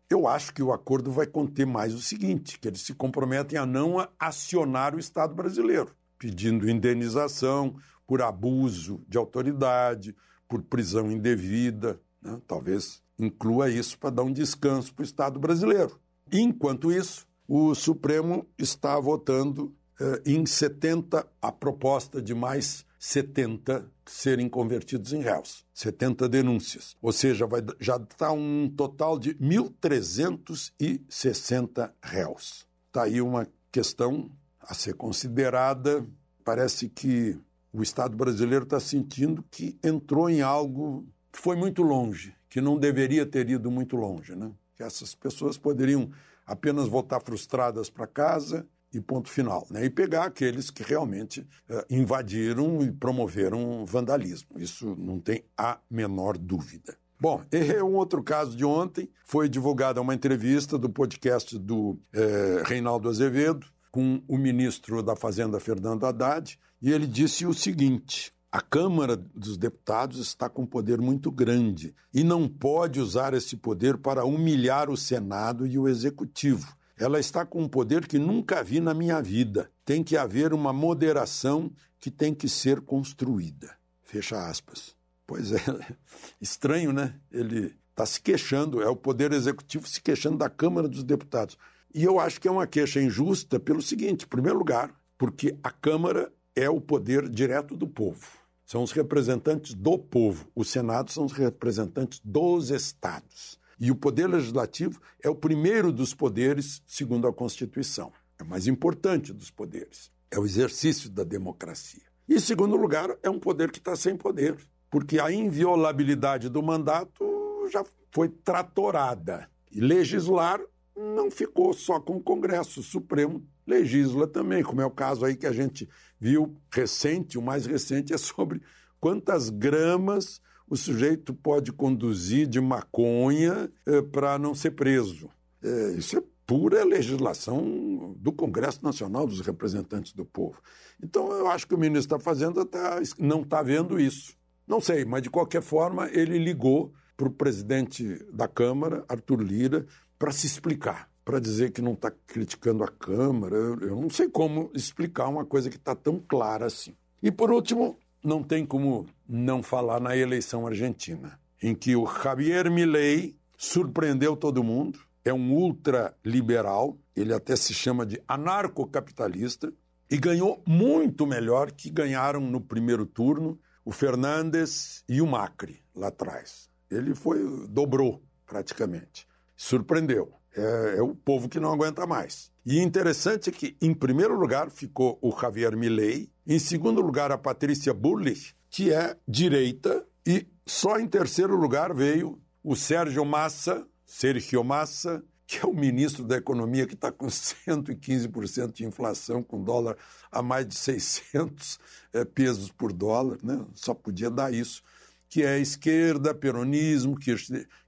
Eu acho que o acordo vai conter mais o seguinte: que eles se comprometem a não acionar o Estado brasileiro, pedindo indenização por abuso de autoridade, por prisão indevida. Né? Talvez inclua isso para dar um descanso para o Estado brasileiro. Enquanto isso, o Supremo está votando eh, em 70 a proposta de mais 70 serem convertidos em réus, 70 denúncias. Ou seja, vai, já está um total de 1.360 réus. Está aí uma questão a ser considerada. Parece que o Estado brasileiro está sentindo que entrou em algo que foi muito longe, que não deveria ter ido muito longe. Né? Que essas pessoas poderiam apenas voltar frustradas para casa e ponto final. Né? E pegar aqueles que realmente uh, invadiram e promoveram vandalismo. Isso não tem a menor dúvida. Bom, é um outro caso de ontem. Foi divulgada uma entrevista do podcast do eh, Reinaldo Azevedo com o ministro da Fazenda, Fernando Haddad, e ele disse o seguinte: a Câmara dos Deputados está com um poder muito grande e não pode usar esse poder para humilhar o Senado e o Executivo. Ela está com um poder que nunca vi na minha vida. Tem que haver uma moderação que tem que ser construída. Fecha aspas. Pois é, (laughs) estranho, né? Ele está se queixando, é o Poder Executivo se queixando da Câmara dos Deputados. E eu acho que é uma queixa injusta pelo seguinte: em primeiro lugar, porque a Câmara é o poder direto do povo. São os representantes do povo. O Senado são os representantes dos estados. E o poder legislativo é o primeiro dos poderes, segundo a Constituição. É o mais importante dos poderes. É o exercício da democracia. E, em segundo lugar, é um poder que está sem poder, porque a inviolabilidade do mandato já foi tratorada. E legislar não ficou só com o Congresso. O Supremo legisla também, como é o caso aí que a gente viu recente, o mais recente é sobre quantas gramas o sujeito pode conduzir de maconha eh, para não ser preso. É, isso é pura legislação do Congresso Nacional dos Representantes do Povo. Então, eu acho que o ministro da Fazenda tá, não está vendo isso. Não sei, mas de qualquer forma, ele ligou para o presidente da Câmara, Arthur Lira, para se explicar, para dizer que não está criticando a Câmara. Eu, eu não sei como explicar uma coisa que está tão clara assim. E, por último, não tem como não falar na eleição argentina, em que o Javier Milei surpreendeu todo mundo, é um ultraliberal, ele até se chama de anarcocapitalista, e ganhou muito melhor que ganharam no primeiro turno o Fernandes e o Macri lá atrás. Ele foi dobrou praticamente. Surpreendeu. É, é o povo que não aguenta mais. E interessante que, em primeiro lugar, ficou o Javier Milei, em segundo lugar, a Patrícia Burlich, que é direita, e só em terceiro lugar veio o Sérgio Massa, Sergio Massa, que é o ministro da Economia que está com 115% de inflação, com dólar a mais de 600 é, pesos por dólar, né? só podia dar isso, que é esquerda, peronismo,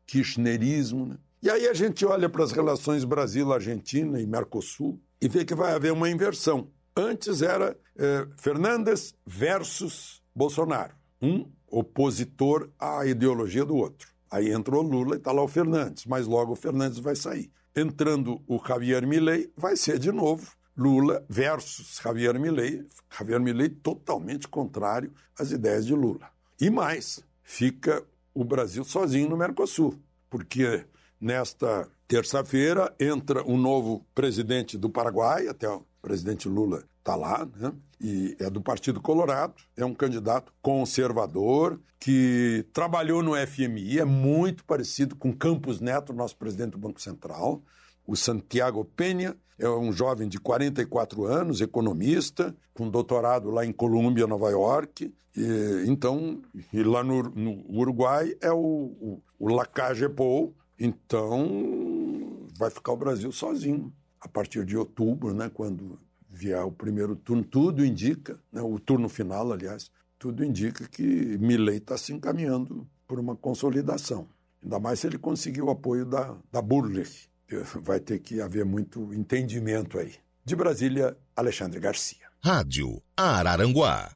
kirchnerismo. Né? E aí a gente olha para as relações Brasil-Argentina e Mercosul e vê que vai haver uma inversão. Antes era eh, Fernandes versus Bolsonaro, um opositor à ideologia do outro. Aí entrou Lula e está lá o Fernandes, mas logo o Fernandes vai sair. Entrando o Javier Milei, vai ser de novo Lula versus Javier Milei. Javier Milei totalmente contrário às ideias de Lula. E mais, fica o Brasil sozinho no Mercosul, porque nesta terça-feira entra um novo presidente do Paraguai, até o presidente Lula está lá, né? e é do Partido Colorado, é um candidato conservador que trabalhou no FMI, é muito parecido com Campos Neto, nosso presidente do Banco Central. O Santiago Penha é um jovem de 44 anos, economista, com doutorado lá em Colômbia, Nova York. E, então, e lá no, no, Uruguai é o, o, o Lacage Pou. Então, vai ficar o Brasil sozinho a partir de outubro, né, quando vier o primeiro turno, tudo indica, né, o turno final, aliás, tudo indica que Milley está se encaminhando por uma consolidação. Ainda mais se ele conseguir o apoio da, da Burlich. (laughs) Vai ter que haver muito entendimento aí. De Brasília, Alexandre Garcia. Rádio Araranguá.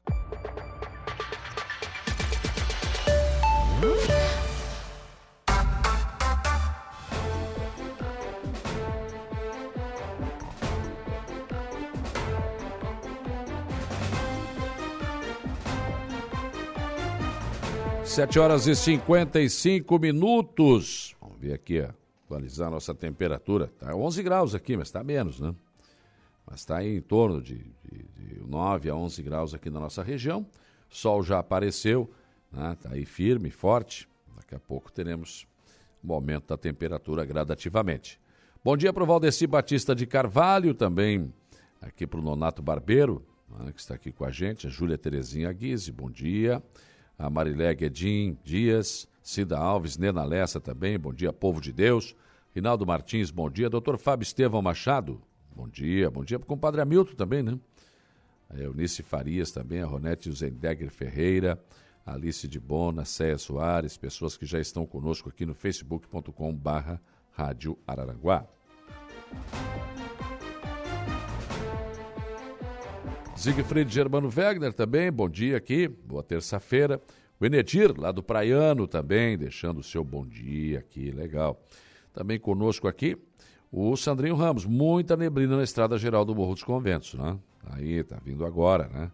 Sete horas e 55 minutos. Vamos ver aqui, atualizar a nossa temperatura. Está 11 graus aqui, mas está menos, né? Mas está em torno de, de, de 9 a 11 graus aqui na nossa região. Sol já apareceu, né? Tá aí firme, forte. Daqui a pouco teremos um aumento da temperatura gradativamente. Bom dia para o Valdeci Batista de Carvalho, também aqui para o Nonato Barbeiro, né, que está aqui com a gente, a Júlia Terezinha Guise, bom dia a Marilé Guedin Dias, Cida Alves, Nena Lessa também, bom dia, povo de Deus. Rinaldo Martins, bom dia. Doutor Fábio Estevão Machado, bom dia. Bom dia para o compadre Hamilton também, né? A Eunice Farias também, a Ronete Zendegger Ferreira, Alice de Bona, Céia Soares, pessoas que já estão conosco aqui no facebook.com barra Rádio Araranguá. Siegfried Germano Wegner também, bom dia aqui, boa terça-feira. O Enedir, lá do Praiano também, deixando o seu bom dia aqui, legal. Também conosco aqui, o Sandrinho Ramos, muita neblina na estrada geral do Morro dos Conventos, né? Aí, tá vindo agora, né?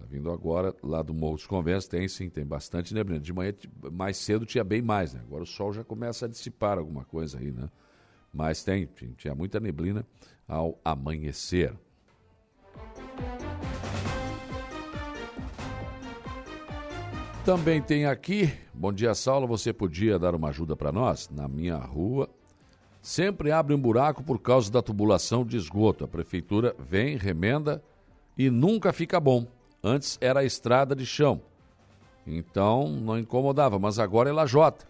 Tá vindo agora lá do Morro dos Conventos, tem sim, tem bastante neblina. De manhã, mais cedo tinha bem mais, né? Agora o sol já começa a dissipar alguma coisa aí, né? Mas tem, tinha muita neblina ao amanhecer. Também tem aqui, bom dia Saulo, você podia dar uma ajuda para nós? Na minha rua sempre abre um buraco por causa da tubulação de esgoto. A prefeitura vem, remenda e nunca fica bom. Antes era a estrada de chão, então não incomodava, mas agora é lajota.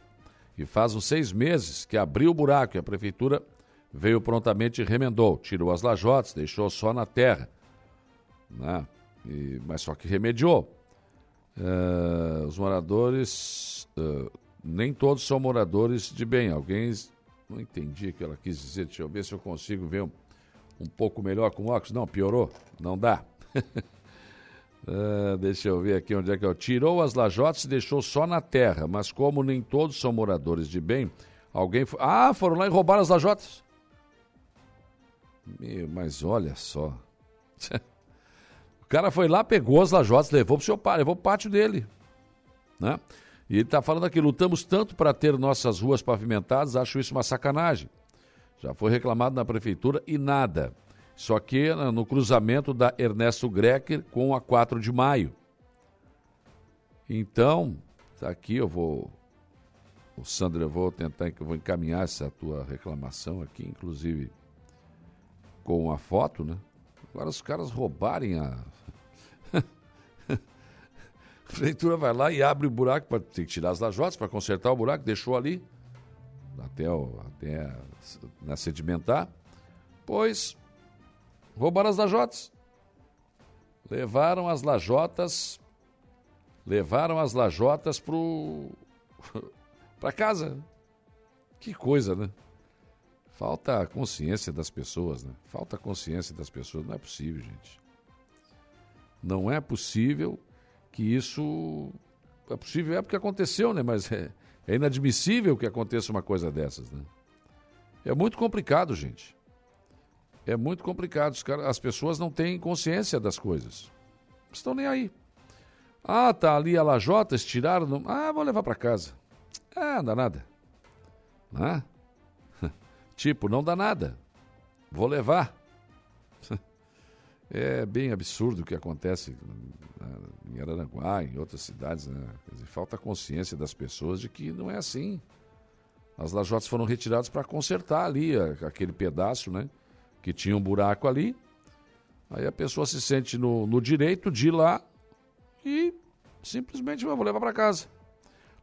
E faz uns seis meses que abriu o buraco e a prefeitura veio prontamente e remendou. Tirou as lajotas, deixou só na terra. Né? E, mas só que remediou. Uh, os moradores, uh, nem todos são moradores de bem. Alguém, não entendi o que ela quis dizer, deixa eu ver se eu consigo ver um, um pouco melhor com óculos. Não, piorou, não dá. uh, (laughs) deixa eu ver aqui onde é que eu. Tirou as lajotas e deixou só na terra, mas como nem todos são moradores de bem, alguém. Foi... Ah, foram lá e roubaram as lajotas. Meu, mas olha só. (laughs) cara foi lá, pegou as lajotas, levou pro seu pai, levou pro pátio dele. Né? E ele está falando aqui, lutamos tanto para ter nossas ruas pavimentadas, acho isso uma sacanagem. Já foi reclamado na prefeitura e nada. Só que no cruzamento da Ernesto Grecker com a 4 de maio. Então, tá aqui, eu vou. O Sandro, eu vou tentar, eu vou encaminhar essa tua reclamação aqui, inclusive com a foto, né? Agora os caras roubarem a prefeitura vai lá e abre o buraco, para tem que tirar as lajotas para consertar o buraco, deixou ali até, o, até né, sedimentar. Pois roubaram as lajotas. Levaram as lajotas, levaram as lajotas para (laughs) casa. Que coisa, né? Falta consciência das pessoas, né? Falta a consciência das pessoas. Não é possível, gente. Não é possível que isso é possível, é porque aconteceu, né? Mas é, é inadmissível que aconteça uma coisa dessas, né? É muito complicado, gente. É muito complicado. As pessoas não têm consciência das coisas. Estão nem aí. Ah, tá ali a lajota, tiraram. No... Ah, vou levar para casa. Ah, não dá nada. Né? (laughs) tipo, não dá nada. Vou levar. (laughs) É bem absurdo o que acontece em Araranguá, em outras cidades, né? Dizer, falta consciência das pessoas de que não é assim. As lajotas foram retiradas para consertar ali aquele pedaço, né? Que tinha um buraco ali. Aí a pessoa se sente no, no direito de ir lá e simplesmente vou levar para casa.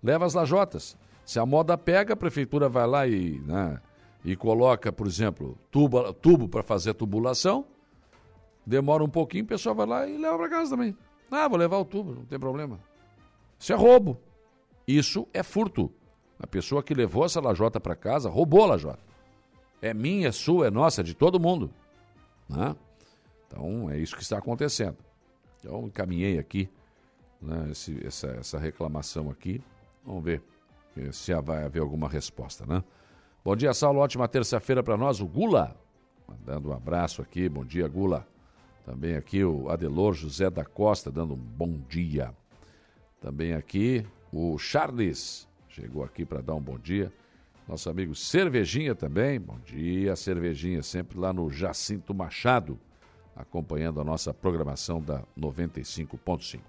Leva as lajotas. Se a moda pega, a prefeitura vai lá e, né, e coloca, por exemplo, tubo, tubo para fazer tubulação demora um pouquinho, o pessoal vai lá e leva para casa também. Ah, vou levar o tubo, não tem problema. Isso é roubo. Isso é furto. A pessoa que levou essa lajota para casa roubou a lajota. É minha, é sua, é nossa, é de todo mundo. Né? Então é isso que está acontecendo. Então encaminhei aqui né, esse, essa, essa reclamação aqui. Vamos ver se vai haver alguma resposta, né? Bom dia, Saulo. Ótima terça-feira para nós. O Gula, mandando um abraço aqui. Bom dia, Gula. Também aqui o Adelor José da Costa, dando um bom dia. Também aqui o Charles, chegou aqui para dar um bom dia. Nosso amigo Cervejinha também. Bom dia, Cervejinha, sempre lá no Jacinto Machado, acompanhando a nossa programação da 95.5.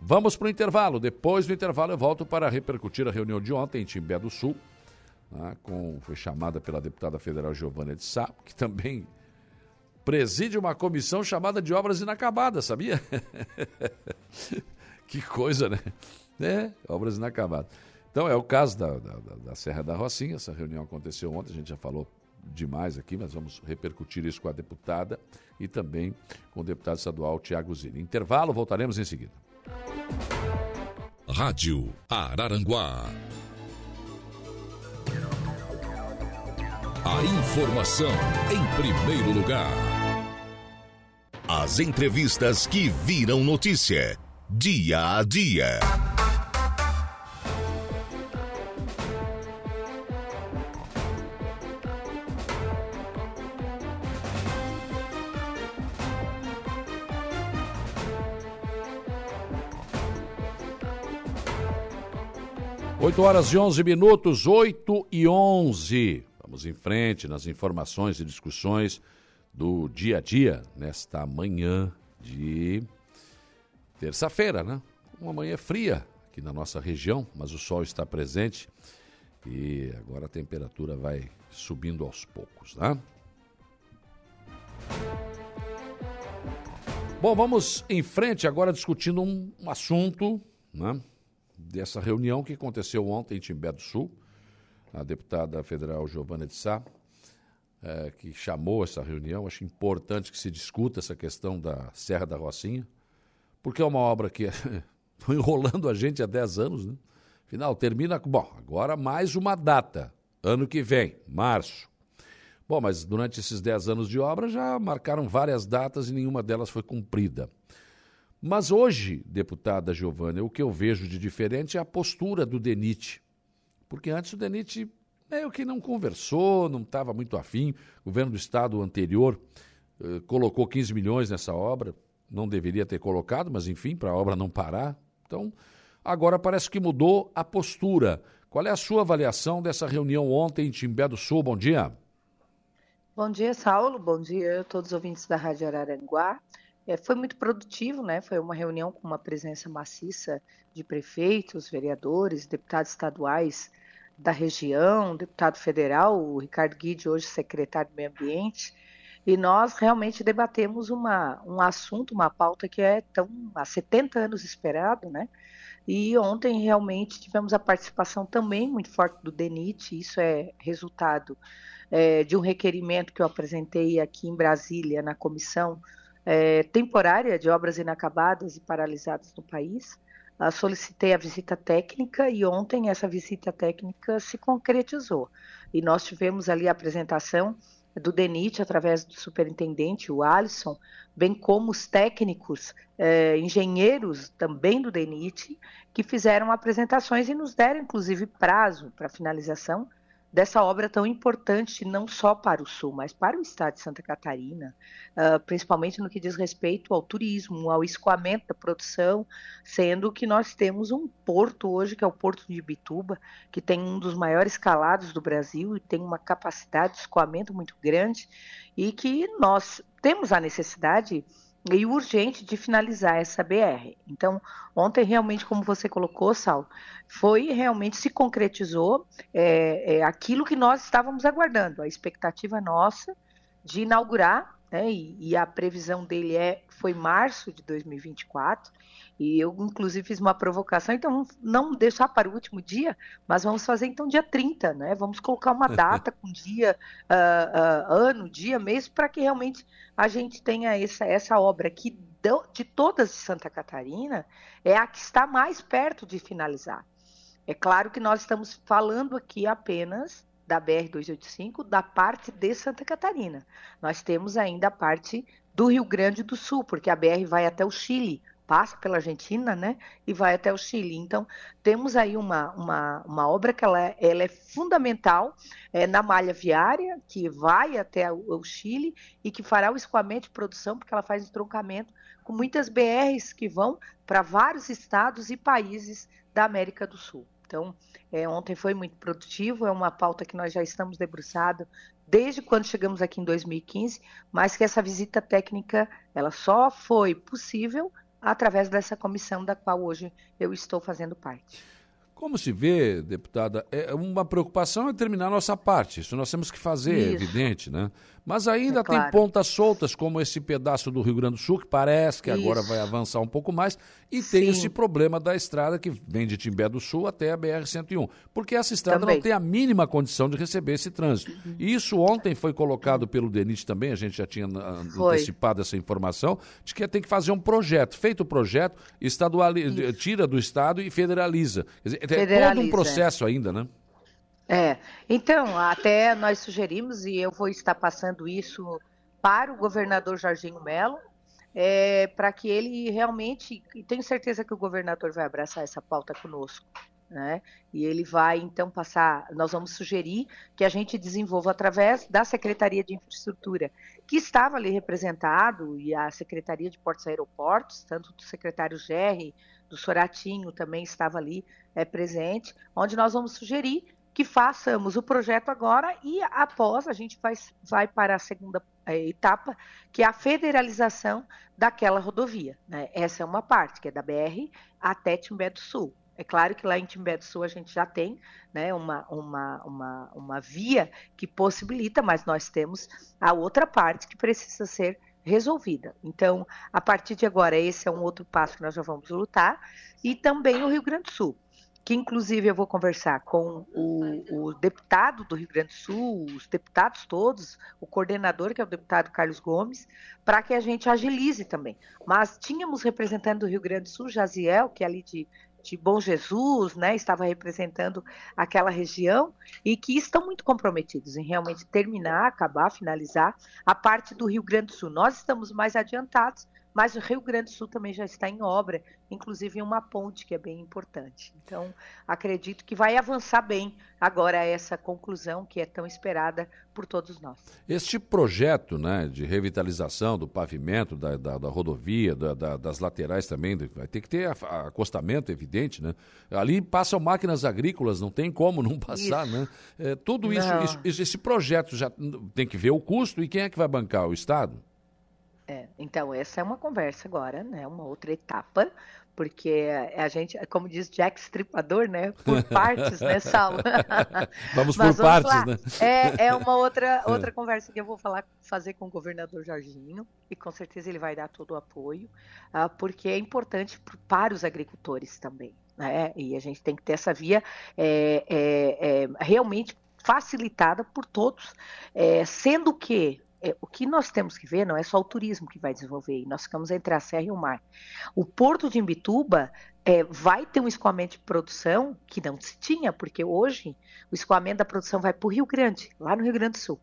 Vamos para o intervalo. Depois do intervalo, eu volto para repercutir a reunião de ontem em Timbé do Sul, né, com, foi chamada pela deputada federal Giovana de Sá, que também preside uma comissão chamada de obras inacabadas, sabia? (laughs) que coisa, né? É, obras inacabadas. Então, é o caso da, da, da, Serra da Rocinha. Essa reunião aconteceu ontem, a gente já falou demais aqui, mas vamos repercutir isso com a deputada e também com o deputado estadual Tiago Zini. Intervalo, voltaremos em seguida. Rádio Araranguá. A informação em primeiro lugar. As entrevistas que viram notícia. Dia a dia. 8 horas e 11 minutos, 8 e 11. Vamos em frente nas informações e discussões do dia a dia, nesta manhã de terça-feira, né? Uma manhã fria aqui na nossa região, mas o sol está presente e agora a temperatura vai subindo aos poucos, né? Bom, vamos em frente agora discutindo um, assunto, né? dessa reunião que aconteceu ontem em Timbé do Sul. A deputada federal Giovana de Sá, é, que chamou essa reunião. Acho importante que se discuta essa questão da Serra da Rocinha, porque é uma obra que (laughs) foi enrolando a gente há 10 anos, né? Afinal, termina. Bom, agora mais uma data, ano que vem, março. Bom, mas durante esses 10 anos de obra já marcaram várias datas e nenhuma delas foi cumprida. Mas hoje, deputada Giovânia, o que eu vejo de diferente é a postura do DENIT. Porque antes o DENIT meio que não conversou, não estava muito afim. O governo do estado anterior eh, colocou 15 milhões nessa obra, não deveria ter colocado, mas enfim, para a obra não parar. Então, agora parece que mudou a postura. Qual é a sua avaliação dessa reunião ontem em Timbé do Sul? Bom dia. Bom dia, Saulo. Bom dia a todos os ouvintes da Rádio Araranguá. É, foi muito produtivo, né? Foi uma reunião com uma presença maciça de prefeitos, vereadores, deputados estaduais da região, deputado federal, o Ricardo Guide, hoje secretário do Meio Ambiente, e nós realmente debatemos uma, um assunto, uma pauta que é tão há 70 anos esperado, né? E ontem realmente tivemos a participação também muito forte do DENIT, isso é resultado é, de um requerimento que eu apresentei aqui em Brasília, na comissão, é, temporária de obras inacabadas e paralisadas no país. Uh, solicitei a visita técnica e ontem essa visita técnica se concretizou. E nós tivemos ali a apresentação do DENIT através do superintendente, o Alisson, bem como os técnicos, eh, engenheiros também do DENIT, que fizeram apresentações e nos deram, inclusive, prazo para finalização dessa obra tão importante não só para o Sul, mas para o estado de Santa Catarina, uh, principalmente no que diz respeito ao turismo, ao escoamento da produção, sendo que nós temos um porto hoje, que é o Porto de Bituba, que tem um dos maiores calados do Brasil e tem uma capacidade de escoamento muito grande, e que nós temos a necessidade e urgente de finalizar essa BR. Então, ontem realmente, como você colocou, Sal, foi realmente se concretizou é, é, aquilo que nós estávamos aguardando, a expectativa nossa de inaugurar né? E, e, a previsão dele é foi março de 2024. E eu, inclusive, fiz uma provocação, então não deixar para o último dia, mas vamos fazer então dia 30, né? Vamos colocar uma (laughs) data com dia, uh, uh, ano, dia, mês, para que realmente a gente tenha essa, essa obra que de todas de Santa Catarina é a que está mais perto de finalizar. É claro que nós estamos falando aqui apenas da BR-285 da parte de Santa Catarina. Nós temos ainda a parte do Rio Grande do Sul, porque a BR vai até o Chile, passa pela Argentina, né, e vai até o Chile. Então, temos aí uma, uma, uma obra que ela, é, ela é fundamental é, na malha viária, que vai até o, o, Chile e que fará o escoamento de produção, porque ela faz entroncamento com muitas BRs que vão para vários estados e países da América do Sul. Então, é, ontem foi muito produtivo, é uma pauta que nós já estamos debruçados desde quando chegamos aqui em 2015, mas que essa visita técnica ela só foi possível através dessa comissão da qual hoje eu estou fazendo parte. Como se vê, deputada, é uma preocupação é terminar a nossa parte. Isso nós temos que fazer, é evidente, né? Mas ainda é claro. tem pontas soltas, como esse pedaço do Rio Grande do Sul, que parece que Isso. agora vai avançar um pouco mais, e Sim. tem esse problema da estrada que vem de Timbé do Sul até a BR-101. Porque essa estrada também. não tem a mínima condição de receber esse trânsito. Uhum. E isso ontem foi colocado pelo DENIT também, a gente já tinha ah, foi. antecipado essa informação, de que tem que fazer um projeto. Feito o projeto, estadual, tira do Estado e federaliza. Quer dizer, é todo um processo ainda, né? É, então, até nós sugerimos, e eu vou estar passando isso para o governador Jorginho Melo, é, para que ele realmente, e tenho certeza que o governador vai abraçar essa pauta conosco, né? E ele vai então passar, nós vamos sugerir que a gente desenvolva através da Secretaria de Infraestrutura, que estava ali representado, e a Secretaria de Portos e Aeroportos, tanto do secretário Gerri, do Soratinho também estava ali é, presente, onde nós vamos sugerir que façamos o projeto agora e após a gente vai, vai para a segunda é, etapa, que é a federalização daquela rodovia. Né? Essa é uma parte, que é da BR até Timbé do Sul. É claro que lá em Timbé do Sul a gente já tem né, uma, uma, uma, uma via que possibilita, mas nós temos a outra parte que precisa ser resolvida. Então, a partir de agora, esse é um outro passo que nós já vamos lutar, e também o Rio Grande do Sul que inclusive eu vou conversar com o, o, deputado do Rio Grande do Sul, os deputados todos, o coordenador, que é o deputado Carlos Gomes, para que a gente agilize também. Mas tínhamos representando do Rio Grande do Sul, Jaziel, que é ali de, de Bom Jesus, né, estava representando aquela região, e que estão muito comprometidos em realmente terminar, acabar, finalizar a parte do Rio Grande do Sul. Nós estamos mais adiantados, mas o Rio Grande do Sul também já está em obra, inclusive em uma ponte que é bem importante. Então, acredito que vai avançar bem agora essa conclusão que é tão esperada por todos nós. Este projeto né, de revitalização do pavimento, da, da, da rodovia, da, das laterais também, vai ter que ter acostamento, evidente, né? Ali passam máquinas agrícolas, não tem como não passar, isso. né? É, tudo isso, isso, esse projeto já tem que ver o custo e quem é que vai bancar? O Estado? É, então, essa é uma conversa agora, né? Uma outra etapa, porque a gente, como diz Jack Stripador, né? Por (laughs) partes, né, Sal? (laughs) vamos por vamos partes, lá. né? É, é uma outra, (laughs) é. outra conversa que eu vou falar, fazer com o governador Jorginho, e com certeza ele vai dar todo o apoio, uh, porque é importante para os agricultores também. Né? E a gente tem que ter essa via é, é, é realmente facilitada por todos, é, sendo que é, o que nós temos que ver não é só o turismo que vai desenvolver, nós ficamos entre a serra e o mar. O porto de Imbituba é, vai ter um escoamento de produção que não se tinha, porque hoje o escoamento da produção vai para o Rio Grande, lá no Rio Grande do Sul.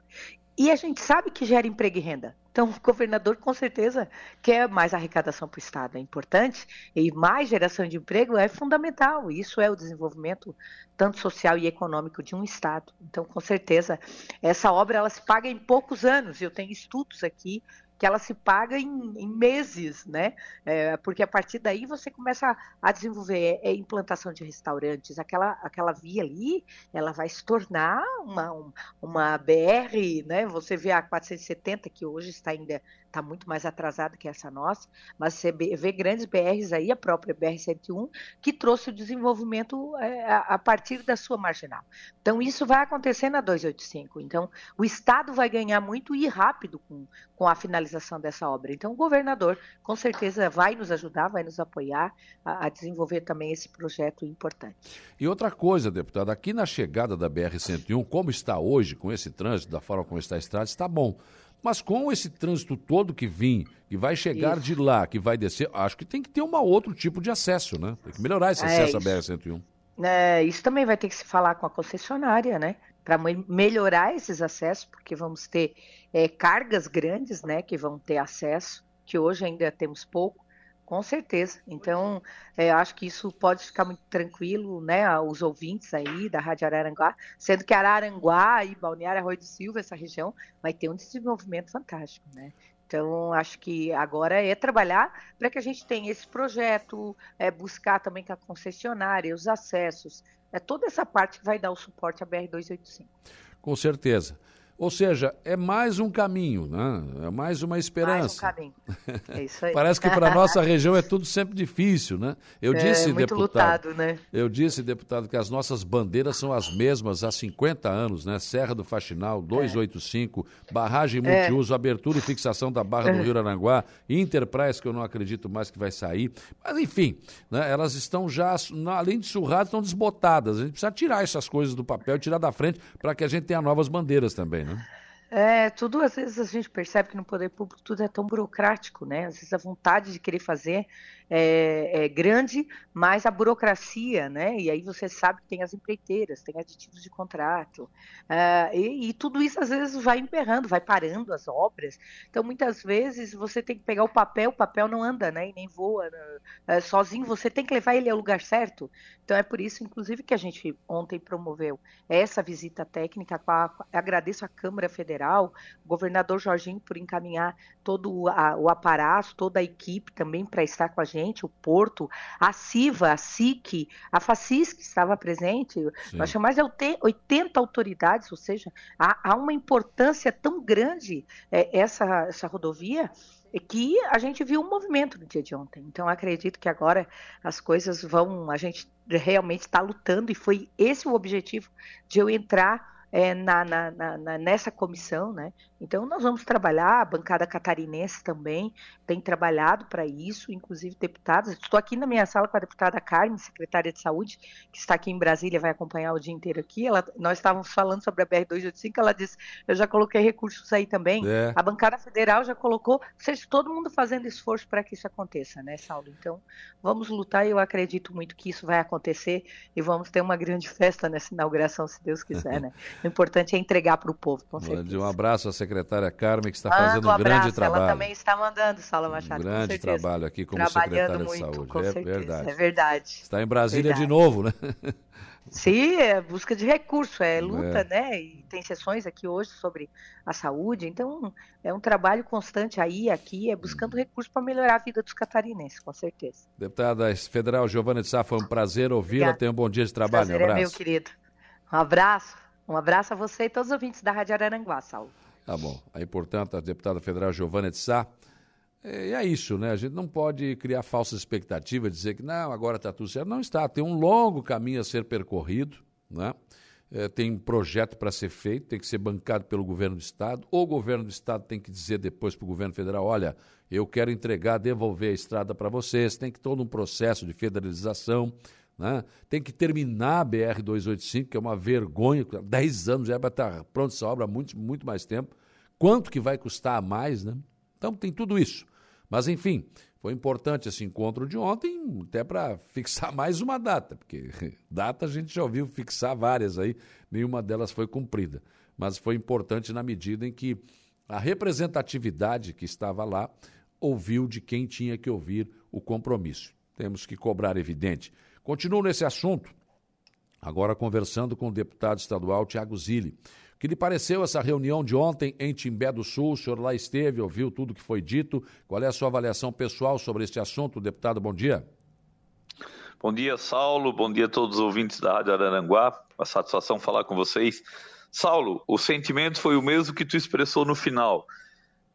E a gente sabe que gera emprego e renda. Então, o governador com certeza quer mais arrecadação para o Estado, é importante, e mais geração de emprego é fundamental. Isso é o desenvolvimento tanto social e econômico de um Estado. Então, com certeza, essa obra ela se paga em poucos anos. Eu tenho estudos aqui que ela se paga em, em meses, né? É, porque a partir daí você começa a, a desenvolver é, é implantação de restaurantes, aquela, aquela via ali, ela vai se tornar uma, uma BR, né? Você vê a 470 que hoje está ainda está muito mais atrasada que essa nossa, mas você vê grandes BRs aí, a própria BR-101, que trouxe o desenvolvimento é, a partir da sua marginal. Então, isso vai acontecer na 285. Então, o Estado vai ganhar muito e rápido com, com a finalização dessa obra. Então, o governador, com certeza, vai nos ajudar, vai nos apoiar a, a desenvolver também esse projeto importante. E outra coisa, deputado, aqui na chegada da BR-101, como está hoje, com esse trânsito, da forma como está a estrada, está bom. Mas com esse trânsito todo que vim, que vai chegar isso. de lá, que vai descer, acho que tem que ter um outro tipo de acesso, né? Tem que melhorar esse é acesso isso. à BR-101. É, isso também vai ter que se falar com a concessionária, né? Para melhorar esses acessos, porque vamos ter é, cargas grandes, né? Que vão ter acesso, que hoje ainda temos pouco. Com certeza. Então, é, acho que isso pode ficar muito tranquilo, né? Os ouvintes aí da Rádio Araranguá, sendo que Araranguá e Balneário Arroio do Silva, essa região, vai ter um desenvolvimento fantástico, né? Então, acho que agora é trabalhar para que a gente tenha esse projeto, é, buscar também com a concessionária, os acessos, é toda essa parte que vai dar o suporte à BR-285. Com certeza. Ou seja, é mais um caminho, né? é mais uma esperança. Mais um caminho. É isso aí. (laughs) Parece que para a nossa região é tudo sempre difícil, né? Eu é, disse, muito deputado, lutado, né? Eu disse, deputado, que as nossas bandeiras são as mesmas há 50 anos, né? Serra do Faxinal, 285, é. barragem é. multiuso, é. abertura e fixação da Barra do é. Rio Aranguá, Interprais, que eu não acredito mais que vai sair. Mas, enfim, né? elas estão já, além de surradas, estão desbotadas. A gente precisa tirar essas coisas do papel, tirar da frente, para que a gente tenha novas bandeiras também, né? É, tudo às vezes a gente percebe que no poder público tudo é tão burocrático, né? Às vezes a vontade de querer fazer é, é, grande, mas a burocracia, né? E aí você sabe que tem as empreiteiras, tem aditivos de contrato, uh, e, e, tudo isso às vezes vai emperrando, vai parando as obras. Então muitas vezes você tem que pegar o papel, o papel não anda, né? E nem voa uh, sozinho, você tem que levar ele ao lugar certo. Então é por isso, inclusive, que a gente ontem promoveu essa visita técnica. A, agradeço à Câmara Federal, o governador Jorginho por encaminhar todo a, o aparato, toda a equipe também para estar com a gente, o Porto, a CIVA, a SIC, a FACIS, que estava presente, nós chamamos de 80 autoridades, ou seja, há, há uma importância tão grande é, essa, essa rodovia que a gente viu um movimento no dia de ontem. Então acredito que agora as coisas vão, a gente realmente está lutando e foi esse o objetivo de eu entrar é, na, na, na, nessa comissão, né? Então nós vamos trabalhar, a bancada catarinense também tem trabalhado para isso, inclusive deputados. Estou aqui na minha sala com a deputada Carmen, secretária de Saúde, que está aqui em Brasília, vai acompanhar o dia inteiro aqui. Ela, nós estávamos falando sobre a BR-285, ela disse, eu já coloquei recursos aí também. É. A bancada federal já colocou, ou seja, todo mundo fazendo esforço para que isso aconteça, né, Saulo? Então vamos lutar e eu acredito muito que isso vai acontecer e vamos ter uma grande festa nessa inauguração, se Deus quiser, né? (laughs) O importante é entregar para o povo, com certeza. Um abraço à secretária Carmen, que está fazendo um, um grande trabalho. Ela também está mandando, Saulo Machado. Um grande trabalho aqui como secretária de saúde. é certeza, verdade. É verdade. Está em Brasília verdade. de novo, né? (laughs) Sim, é busca de recurso, é luta, é. né? E tem sessões aqui hoje sobre a saúde, então é um trabalho constante aí, aqui, é buscando uhum. recurso para melhorar a vida dos catarinenses, com certeza. Deputada federal Giovana de Sá, foi um prazer ouvi-la. Tenha um bom dia de trabalho. Prazer um abraço. É meu querido. Um abraço. Um abraço a você e todos os ouvintes da Rádio Araranguá, Saulo. Tá bom. Aí, portanto, a deputada federal Giovana de Sá. É, é isso, né? A gente não pode criar falsas expectativas, dizer que não, agora está tudo certo. Não está. Tem um longo caminho a ser percorrido, né? É, tem um projeto para ser feito, tem que ser bancado pelo governo do Estado. O governo do Estado tem que dizer depois para o governo federal: olha, eu quero entregar, devolver a estrada para vocês. Tem que todo um processo de federalização. Né? Tem que terminar a BR-285, que é uma vergonha, 10 anos já vai estar pronta essa obra há muito, muito mais tempo. Quanto que vai custar a mais? Né? Então tem tudo isso. Mas, enfim, foi importante esse encontro de ontem, até para (laughs) fixar mais uma data, porque (laughs) data a gente já ouviu fixar várias aí, nenhuma delas foi cumprida. Mas foi importante na medida em que a representatividade que estava lá ouviu de quem tinha que ouvir o compromisso. Temos que cobrar evidente Continuo nesse assunto, agora conversando com o deputado estadual Tiago Zilli. que lhe pareceu essa reunião de ontem em Timbé do Sul? O senhor lá esteve, ouviu tudo que foi dito. Qual é a sua avaliação pessoal sobre este assunto, deputado? Bom dia. Bom dia, Saulo. Bom dia a todos os ouvintes da Rádio Araranguá. Uma satisfação falar com vocês. Saulo, o sentimento foi o mesmo que tu expressou no final,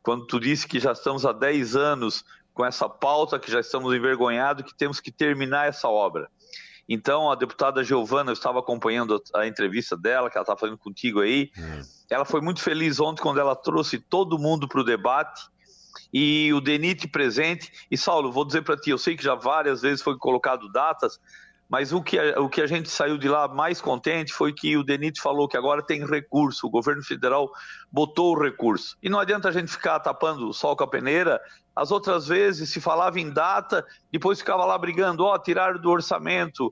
quando tu disse que já estamos há 10 anos com essa pauta, que já estamos envergonhados, que temos que terminar essa obra. Então, a deputada Giovana, eu estava acompanhando a entrevista dela, que ela está fazendo contigo aí. Hum. Ela foi muito feliz ontem quando ela trouxe todo mundo para o debate e o DENIT presente. E, Saulo, vou dizer para ti, eu sei que já várias vezes foi colocado datas, mas o que, a, o que a gente saiu de lá mais contente foi que o DENIT falou que agora tem recurso, o governo federal botou o recurso. E não adianta a gente ficar tapando o sol com a peneira. As outras vezes se falava em data, depois ficava lá brigando, ó, oh, tiraram do orçamento.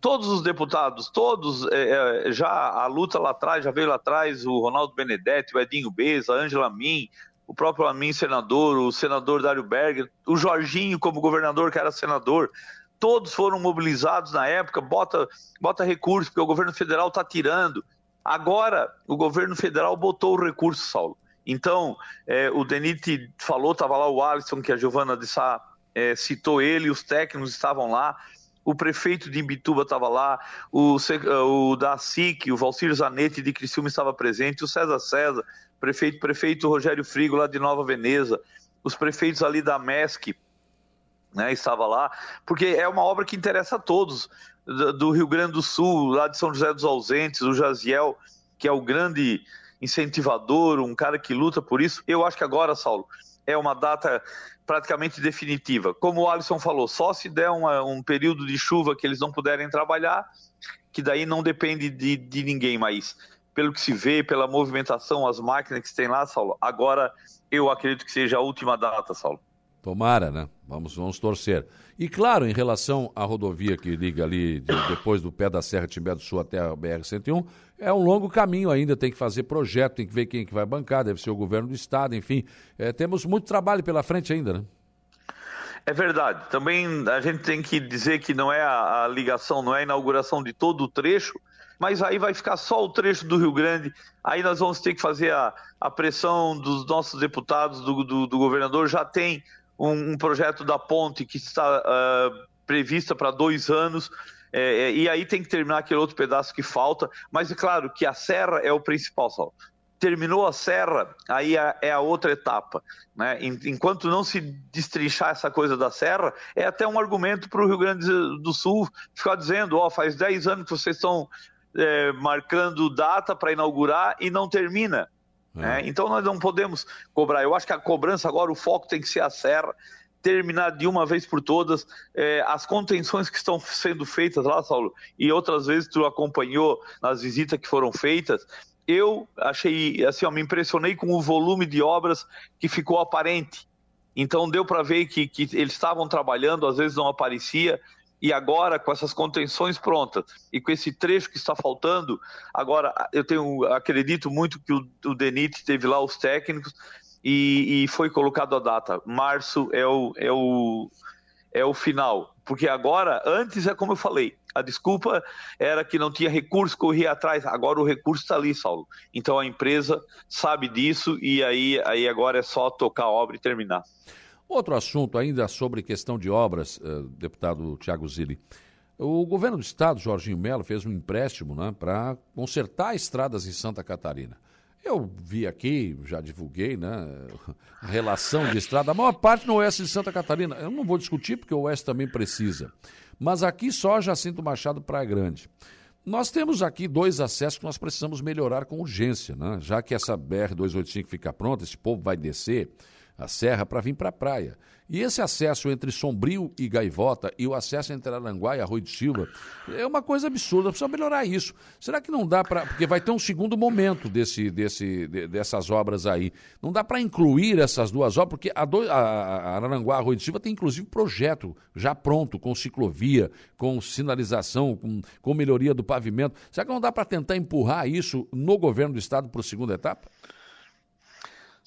Todos os deputados, todos, é, já a luta lá atrás, já veio lá atrás o Ronaldo Benedetti, o Edinho Beza, a Angela Min, o próprio Amin senador, o senador Dário Berger, o Jorginho como governador que era senador todos foram mobilizados na época, bota, bota recurso, porque o governo federal está tirando. Agora, o governo federal botou o recurso, Saulo. Então, é, o Denit falou, estava lá o Alisson, que a Giovana de Sá é, citou ele, os técnicos estavam lá, o prefeito de Imbituba estava lá, o, o da SIC, o Valcir Zanetti de Criciúma estava presente, o César César, prefeito, prefeito Rogério Frigo lá de Nova Veneza, os prefeitos ali da MESC, né, estava lá, porque é uma obra que interessa a todos, do Rio Grande do Sul, lá de São José dos Ausentes, o Jaziel, que é o grande incentivador, um cara que luta por isso. Eu acho que agora, Saulo, é uma data praticamente definitiva. Como o Alisson falou, só se der uma, um período de chuva que eles não puderem trabalhar, que daí não depende de, de ninguém, mas pelo que se vê, pela movimentação, as máquinas que tem lá, Saulo, agora eu acredito que seja a última data, Saulo. Tomara, né? Vamos, vamos torcer. E claro, em relação à rodovia que liga ali de, depois do pé da Serra Timbé do Sul até a BR-101, é um longo caminho ainda, tem que fazer projeto, tem que ver quem que vai bancar, deve ser o governo do estado, enfim. É, temos muito trabalho pela frente ainda, né? É verdade. Também a gente tem que dizer que não é a, a ligação, não é a inauguração de todo o trecho, mas aí vai ficar só o trecho do Rio Grande. Aí nós vamos ter que fazer a, a pressão dos nossos deputados, do, do, do governador. Já tem um, um projeto da ponte que está uh, prevista para dois anos. É, é, e aí tem que terminar aquele outro pedaço que falta, mas é claro que a serra é o principal, Saulo. Terminou a serra, aí é, é a outra etapa. Né? Enquanto não se destrinchar essa coisa da serra, é até um argumento para o Rio Grande do Sul ficar dizendo: ó, oh, faz 10 anos que vocês estão é, marcando data para inaugurar e não termina. É. É, então nós não podemos cobrar. Eu acho que a cobrança agora, o foco tem que ser a serra, terminar de uma vez por todas é, as contenções que estão sendo feitas lá, Saulo, e outras vezes tu acompanhou nas visitas que foram feitas. Eu achei, assim, ó, me impressionei com o volume de obras que ficou aparente. Então deu para ver que, que eles estavam trabalhando, às vezes não aparecia, e agora, com essas contenções prontas e com esse trecho que está faltando, agora eu tenho, acredito muito que o, o DENIT teve lá os técnicos e, e, foi colocado a data. Março é o, é, o, é o final. Porque agora, antes é como eu falei, a desculpa era que não tinha recurso, corria atrás. Agora o recurso está ali, Saulo. Então a empresa sabe disso e aí, aí agora é só tocar a obra e terminar. Outro assunto ainda sobre questão de obras, uh, deputado Tiago Zilli. O governo do estado, Jorginho Melo, fez um empréstimo né, para consertar estradas em Santa Catarina. Eu vi aqui, já divulguei, né, a relação de estrada. A maior parte no oeste de Santa Catarina. Eu não vou discutir, porque o oeste também precisa. Mas aqui só Jacinto Machado Praia Grande. Nós temos aqui dois acessos que nós precisamos melhorar com urgência, né? Já que essa BR-285 fica pronta, esse povo vai descer a serra para vir para a praia. E esse acesso entre Sombrio e Gaivota e o acesso entre Aranguá e Arroio de Silva é uma coisa absurda, precisa melhorar isso. Será que não dá para. Porque vai ter um segundo momento desse, desse, dessas obras aí. Não dá para incluir essas duas obras, porque a, do, a, a Aranguá Arroio de Silva tem inclusive projeto já pronto, com ciclovia, com sinalização, com, com melhoria do pavimento. Será que não dá para tentar empurrar isso no governo do estado para a segunda etapa?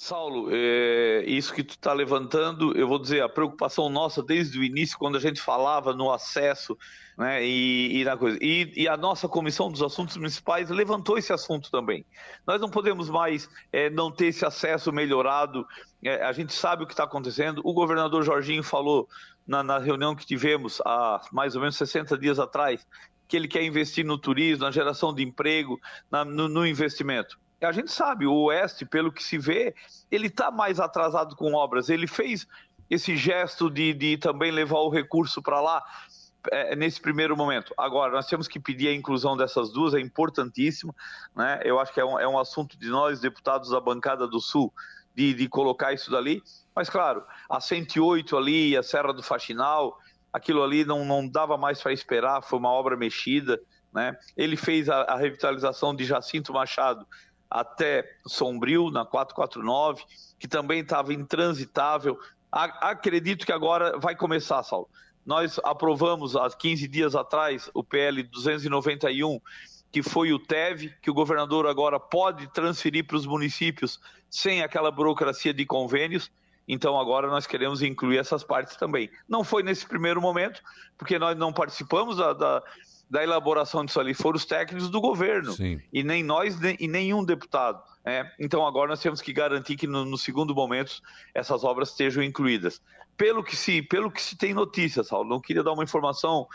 Saulo, é, isso que tu está levantando, eu vou dizer, a preocupação nossa desde o início, quando a gente falava no acesso né, e, e na coisa. E, e, a nossa Comissão dos Assuntos Municipais levantou esse assunto também. Nós não podemos mais é, não ter esse acesso melhorado, é, a gente sabe o que está acontecendo. O governador Jorginho falou na, na reunião que tivemos há mais ou menos 60 dias atrás que ele quer investir no turismo, na geração de emprego, na, no, no investimento a gente sabe, o Oeste, pelo que se vê, ele está mais atrasado com obras. Ele fez esse gesto de, de também levar o recurso para lá é, nesse primeiro momento. Agora, nós temos que pedir a inclusão dessas duas, é importantíssimo. Né? Eu acho que é um, é um assunto de nós, deputados da bancada do Sul, de, de colocar isso dali. Mas, claro, a 108 ali, a Serra do Faxinal, aquilo ali não, não dava mais para esperar, foi uma obra mexida. Né? Ele fez a, a revitalização de Jacinto Machado, até Sombrio, na 449, que também estava intransitável. Acredito que agora vai começar, Saulo. Nós aprovamos há 15 dias atrás o PL 291, que foi o TEV, que o governador agora pode transferir para os municípios sem aquela burocracia de convênios. Então agora nós queremos incluir essas partes também. Não foi nesse primeiro momento, porque nós não participamos da, da da elaboração disso ali foram os técnicos do governo Sim. e nem nós nem, e nenhum deputado. É, então agora nós temos que garantir que no, no, segundo momento essas obras estejam incluídas. Pelo que se, pelo que se tem notícias, Saulo, não queria dar uma informação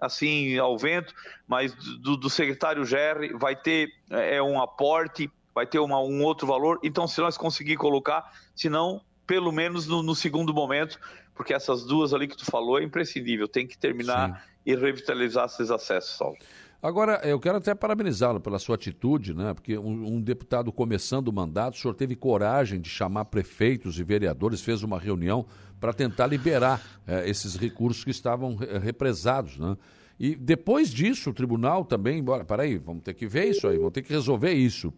assim ao vento, mas do, do secretário Gerry vai ter é, um aporte, vai ter uma, um outro valor. Então se nós conseguir colocar, se não pelo menos no, no segundo momento, porque essas duas ali que tu falou é imprescindível, tem que terminar. Sim e revitalizar esses acessos, Saulo. Agora, eu quero até parabenizá-lo pela sua atitude, né? Porque um, um, deputado começando o mandato, o senhor teve coragem de chamar prefeitos e vereadores, fez uma reunião para tentar liberar eh, esses recursos que estavam represados, né? E depois disso, o tribunal também, bora, peraí, vamos ter que ver isso aí, vamos ter que resolver isso.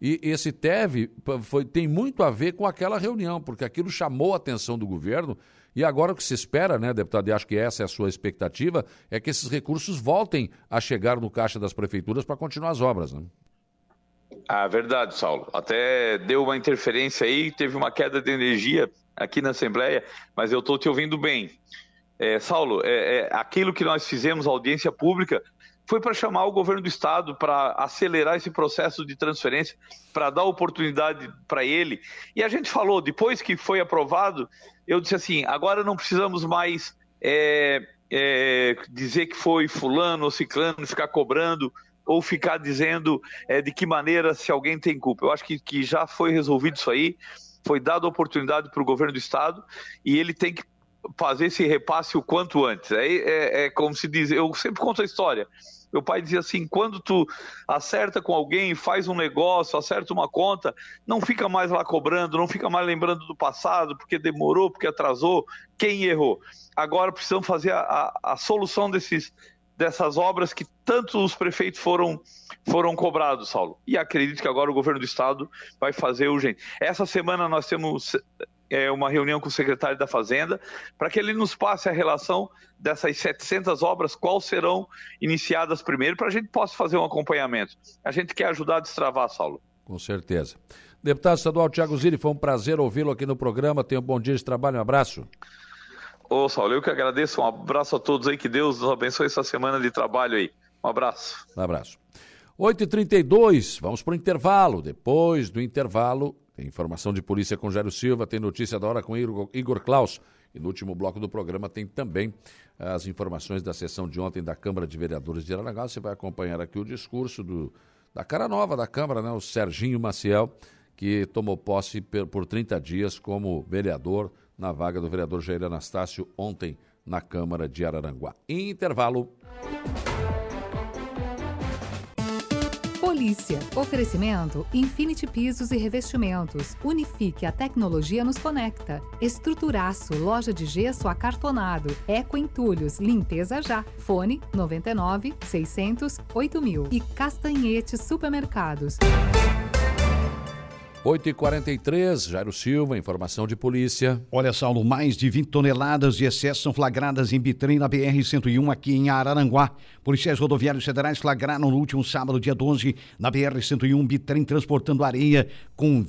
E esse TEV foi, tem muito a ver com aquela reunião, porque aquilo chamou a atenção do governo e agora o que se espera, né, deputado, e acho que essa é a sua expectativa, é que esses recursos voltem a chegar no caixa das prefeituras para continuar as obras, né? Ah, verdade, Saulo. Até deu uma interferência aí, teve uma queda de energia aqui na Assembleia, mas eu estou te ouvindo bem. É, Saulo, é, é, aquilo que nós fizemos, audiência pública, foi para chamar o governo do estado para acelerar esse processo de transferência, para dar oportunidade para ele. E a gente falou, depois que foi aprovado, eu disse assim: agora não precisamos mais é, é, dizer que foi fulano ou ciclano, ficar cobrando ou ficar dizendo é, de que maneira se alguém tem culpa. Eu acho que, que já foi resolvido isso aí, foi dada oportunidade para o governo do estado e ele tem que fazer esse repasse o quanto antes. É, é, é como se diz, eu sempre conto a história. Meu pai dizia assim: quando tu acerta com alguém, faz um negócio, acerta uma conta, não fica mais lá cobrando, não fica mais lembrando do passado, porque demorou, porque atrasou, quem errou. Agora precisamos fazer a, a, a solução desses, dessas obras que tanto os prefeitos foram, foram cobrados, Saulo. E acredito que agora o governo do estado vai fazer urgente. Essa semana nós temos é, uma reunião com o secretário da Fazenda para que ele nos passe a relação dessas 700 obras, quais serão iniciadas primeiro, para a gente possa fazer um acompanhamento. A gente quer ajudar a destravar, Saulo. Com certeza. Deputado estadual Tiago Zilli, foi um prazer ouvi-lo aqui no programa. Tenha um bom dia de trabalho, um abraço. Ô, Saulo, eu que agradeço. Um abraço a todos aí. Que Deus nos abençoe essa semana de trabalho aí. Um abraço. Um abraço. 8h32, vamos para o intervalo. Depois do intervalo, tem informação de polícia com Jairo Silva, tem notícia da hora com Igor Klaus. E no último bloco do programa tem também as informações da sessão de ontem da Câmara de Vereadores de Aranaguá. Você vai acompanhar aqui o discurso do, da cara nova da Câmara, né, o Serginho Maciel, que tomou posse por 30 dias como vereador na vaga do vereador Jair Anastácio ontem na Câmara de Araranguá. Intervalo. Polícia. Oferecimento Infinity Pisos e Revestimentos. Unifique a tecnologia nos conecta. Estruturaço, loja de gesso acartonado. Eco Entulhos, limpeza já. Fone 99 600 8000. E Castanhetes Supermercados. 8h43, Jairo Silva, informação de polícia. Olha, Saulo, mais de 20 toneladas de excesso são flagradas em bitrem na BR-101 aqui em Araranguá. Policiais rodoviários federais flagraram no último sábado, dia 12, na BR-101, bitrem transportando areia com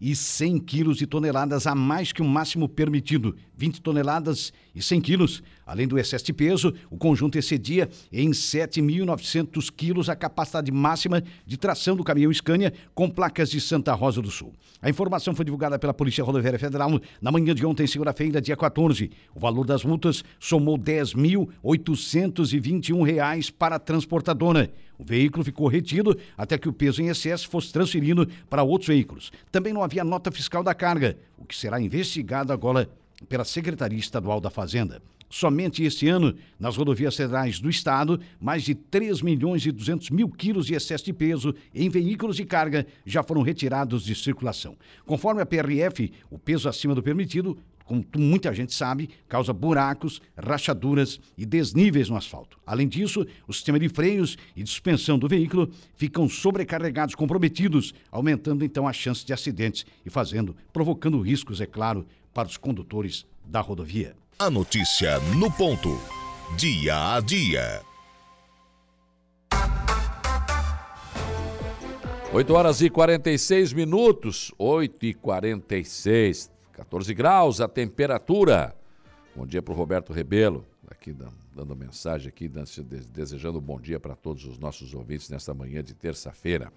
20.100 quilos de toneladas a mais que o máximo permitido. 20 toneladas e 100 quilos. Além do excesso de peso, o conjunto excedia em 7.900 quilos a capacidade máxima de tração do caminhão Scania com placas de Santa Rosa do Sul. A informação foi divulgada pela Polícia Rodoviária Federal na manhã de ontem, segunda-feira, dia 14. O valor das multas somou R$ 10.821 para a transportadora. O veículo ficou retido até que o peso em excesso fosse transferido para outros veículos. Também não havia nota fiscal da carga, o que será investigado agora pela Secretaria Estadual da Fazenda. Somente este ano, nas rodovias federais do estado, mais de 3 milhões e 200 mil quilos de excesso de peso em veículos de carga já foram retirados de circulação. Conforme a PRF, o peso acima do permitido como muita gente sabe, causa buracos, rachaduras e desníveis no asfalto. Além disso, o sistema de freios e de suspensão do veículo ficam sobrecarregados, comprometidos, aumentando então a chance de acidentes e fazendo, provocando riscos, é claro, para os condutores da rodovia. A notícia no ponto. Dia a dia. 8 horas e 46 minutos. 8 e 46. 14 graus a temperatura. Bom dia para o Roberto Rebelo, aqui dando mensagem aqui, desejando um bom dia para todos os nossos ouvintes nesta manhã de terça-feira.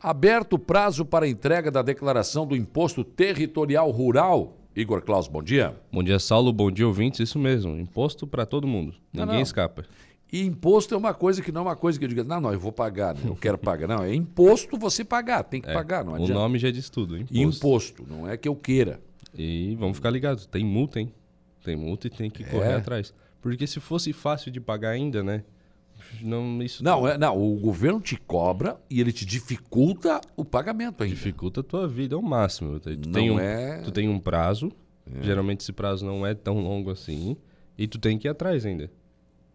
Aberto o prazo para entrega da declaração do Imposto Territorial Rural Igor Klaus, bom dia. Bom dia, Saulo. Bom dia, ouvintes. Isso mesmo. Imposto para todo mundo. Ninguém não, não. escapa. E imposto é uma coisa que não é uma coisa que eu digo, não, não, eu vou pagar, né? eu quero pagar. Não, é imposto você pagar, tem que é, pagar, não adianta. O nome já diz tudo, imposto. Imposto, não é que eu queira. E vamos ficar ligados, tem multa, hein? Tem multa e tem que é. correr atrás. Porque se fosse fácil de pagar ainda, né? Não, isso não, é, não, o governo te cobra e ele te dificulta o pagamento ainda. Dificulta a tua vida ao máximo. Tu, não tem um, é... tu tem um prazo, é. geralmente esse prazo não é tão longo assim, e tu tem que ir atrás ainda.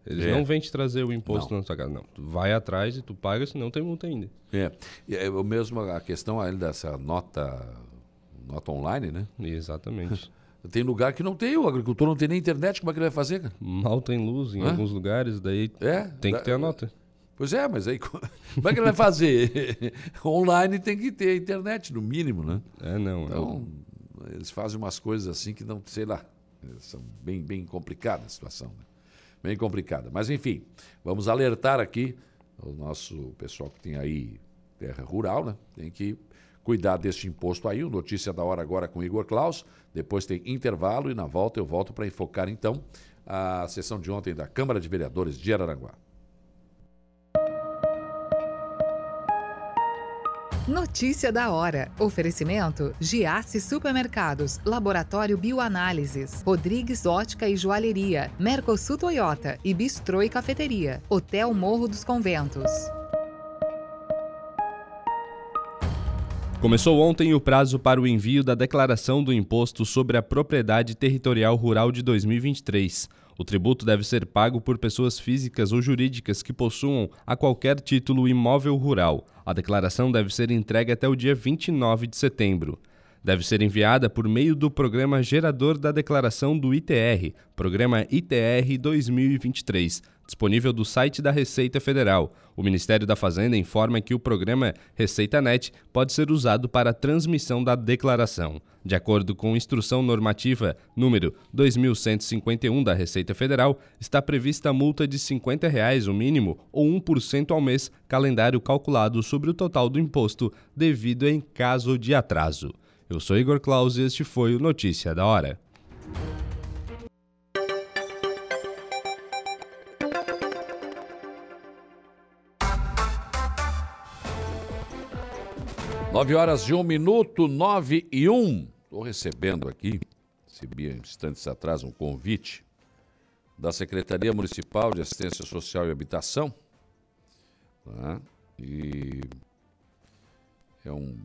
Eles é. não vêm te trazer o imposto não. na tua casa. Não, tu vai atrás e tu paga, senão tem multa ainda. É, é o mesmo a questão ainda dessa nota, nota online, né? Exatamente. (laughs) Tem lugar que não tem, o agricultor não tem nem internet, como é que ele vai fazer? Cara? Mal tem luz em Hã? alguns lugares, daí é, tem que ter a nota. Pois é, mas aí (laughs) como é que ele vai fazer? (laughs) Online tem que ter internet, no mínimo, né? É, não. É então, é... eles fazem umas coisas assim que não, sei lá, são bem, bem complicadas a situação. Né? Bem complicada. Mas, enfim, vamos alertar aqui o nosso pessoal que tem aí terra rural, né? Tem que cuidar deste imposto aí. O Notícia da Hora agora com Igor Klaus. Depois tem intervalo e na volta eu volto para enfocar então a sessão de ontem da Câmara de Vereadores de Araranguá. Notícia da hora. Oferecimento: Giasse Supermercados, Laboratório Bioanálises, Rodrigues Ótica e Joalheria, Mercosul Toyota e Bistrô e Cafeteria, Hotel Morro dos Conventos. Começou ontem o prazo para o envio da declaração do Imposto sobre a Propriedade Territorial Rural de 2023. O tributo deve ser pago por pessoas físicas ou jurídicas que possuam a qualquer título imóvel rural. A declaração deve ser entregue até o dia 29 de setembro deve ser enviada por meio do programa gerador da declaração do ITR, Programa ITR 2023, disponível do site da Receita Federal. O Ministério da Fazenda informa que o programa Receita Net pode ser usado para a transmissão da declaração. De acordo com instrução normativa número 2151 da Receita Federal, está prevista a multa de 50 reais o mínimo ou 1% ao mês, calendário calculado sobre o total do imposto devido em caso de atraso. Eu sou Igor Claus e este foi o Notícia da Hora. Nove horas e um minuto, nove e um. Estou recebendo aqui, recebi instantes atrás um convite da Secretaria Municipal de Assistência Social e Habitação. Tá? E é um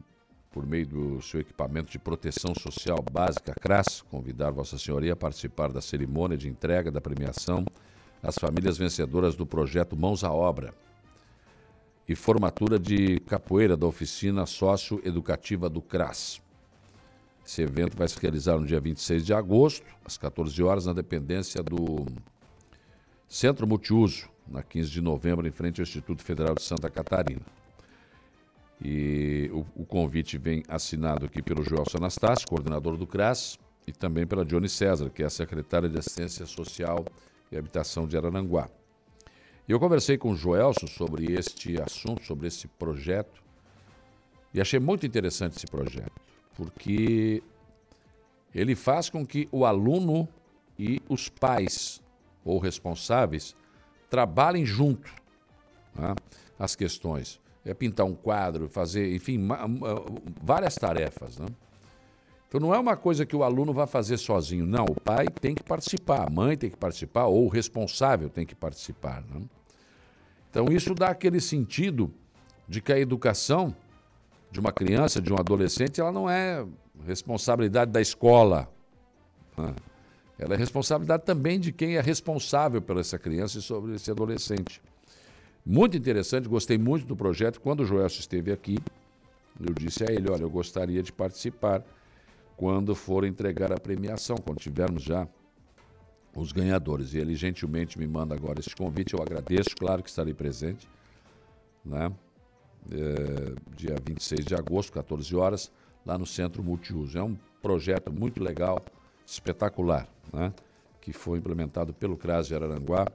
por meio do seu equipamento de proteção social básica CRAS, convidar Vossa Senhoria a participar da cerimônia de entrega da premiação às famílias vencedoras do projeto Mãos à Obra. e formatura de capoeira da oficina socioeducativa do CRAS. Esse evento vai se realizar no dia 26 de agosto, às 14 horas, na dependência do Centro Multiuso, na 15 de novembro, em frente ao Instituto Federal de Santa Catarina. E o, o convite vem assinado aqui pelo Joelson Anastácio, coordenador do CRAS, e também pela Johnny César, que é a secretária de Assistência Social e Habitação de Araranguá. E eu conversei com o Joelson sobre este assunto, sobre esse projeto, e achei muito interessante esse projeto, porque ele faz com que o aluno e os pais ou responsáveis trabalhem junto né, as questões. É pintar um quadro, fazer, enfim, várias tarefas. Né? Então não é uma coisa que o aluno vai fazer sozinho, não. O pai tem que participar, a mãe tem que participar, ou o responsável tem que participar. Né? Então isso dá aquele sentido de que a educação de uma criança, de um adolescente, ela não é responsabilidade da escola. Né? Ela é responsabilidade também de quem é responsável por essa criança e sobre esse adolescente. Muito interessante, gostei muito do projeto. Quando o Joelso esteve aqui, eu disse a ele: olha, eu gostaria de participar quando for entregar a premiação, quando tivermos já os ganhadores. E ele gentilmente me manda agora esse convite, eu agradeço, claro que estarei presente, né? É, dia 26 de agosto, 14 horas, lá no Centro Multiuso. É um projeto muito legal, espetacular, né? que foi implementado pelo CRAS de Araranguá,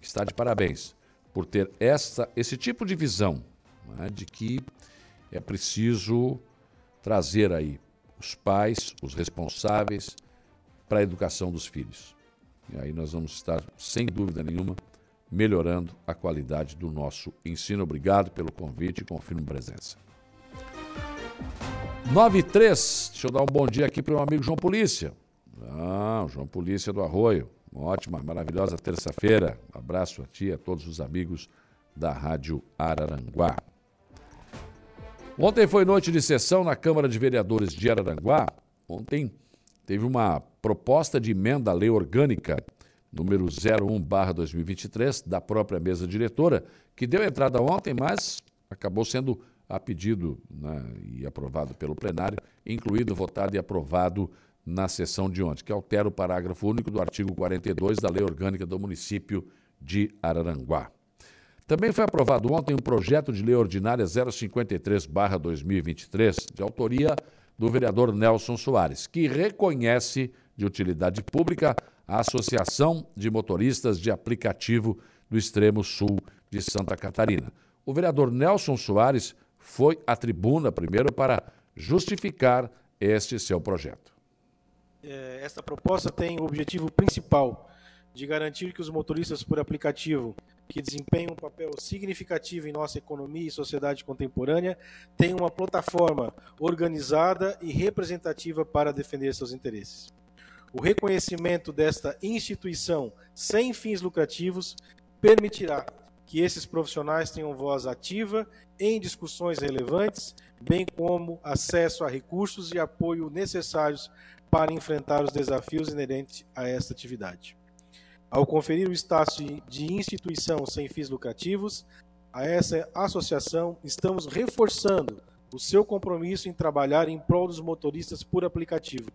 que está de parabéns por ter essa, esse tipo de visão né? de que é preciso trazer aí os pais, os responsáveis para a educação dos filhos. E aí nós vamos estar, sem dúvida nenhuma, melhorando a qualidade do nosso ensino. Obrigado pelo convite e confirmo presença. 9 e 3, deixa eu dar um bom dia aqui para o meu amigo João Polícia. Ah, João Polícia do Arroio. Uma ótima, maravilhosa terça-feira. Um abraço a ti e a todos os amigos da Rádio Araranguá. Ontem foi noite de sessão na Câmara de Vereadores de Araranguá. Ontem teve uma proposta de emenda à lei orgânica número 01/2023 da própria mesa diretora, que deu entrada ontem, mas acabou sendo a pedido né, e aprovado pelo plenário, incluído, votado e aprovado na sessão de ontem, que altera o parágrafo único do artigo 42 da Lei Orgânica do Município de Araranguá. Também foi aprovado ontem um projeto de lei ordinária 053-2023, de autoria do vereador Nelson Soares, que reconhece de utilidade pública a Associação de Motoristas de Aplicativo do Extremo Sul de Santa Catarina. O vereador Nelson Soares foi à tribuna primeiro para justificar este seu projeto. É, esta proposta tem o objetivo principal de garantir que os motoristas por aplicativo que desempenham um papel significativo em nossa economia e sociedade contemporânea tenham uma plataforma organizada e representativa para defender seus interesses. O reconhecimento desta instituição sem fins lucrativos permitirá que esses profissionais tenham voz ativa em discussões relevantes, bem como acesso a recursos e apoio necessários para enfrentar os desafios inerentes a esta atividade. Ao conferir o status de instituição sem fins lucrativos a essa associação, estamos reforçando o seu compromisso em trabalhar em prol dos motoristas por aplicativo,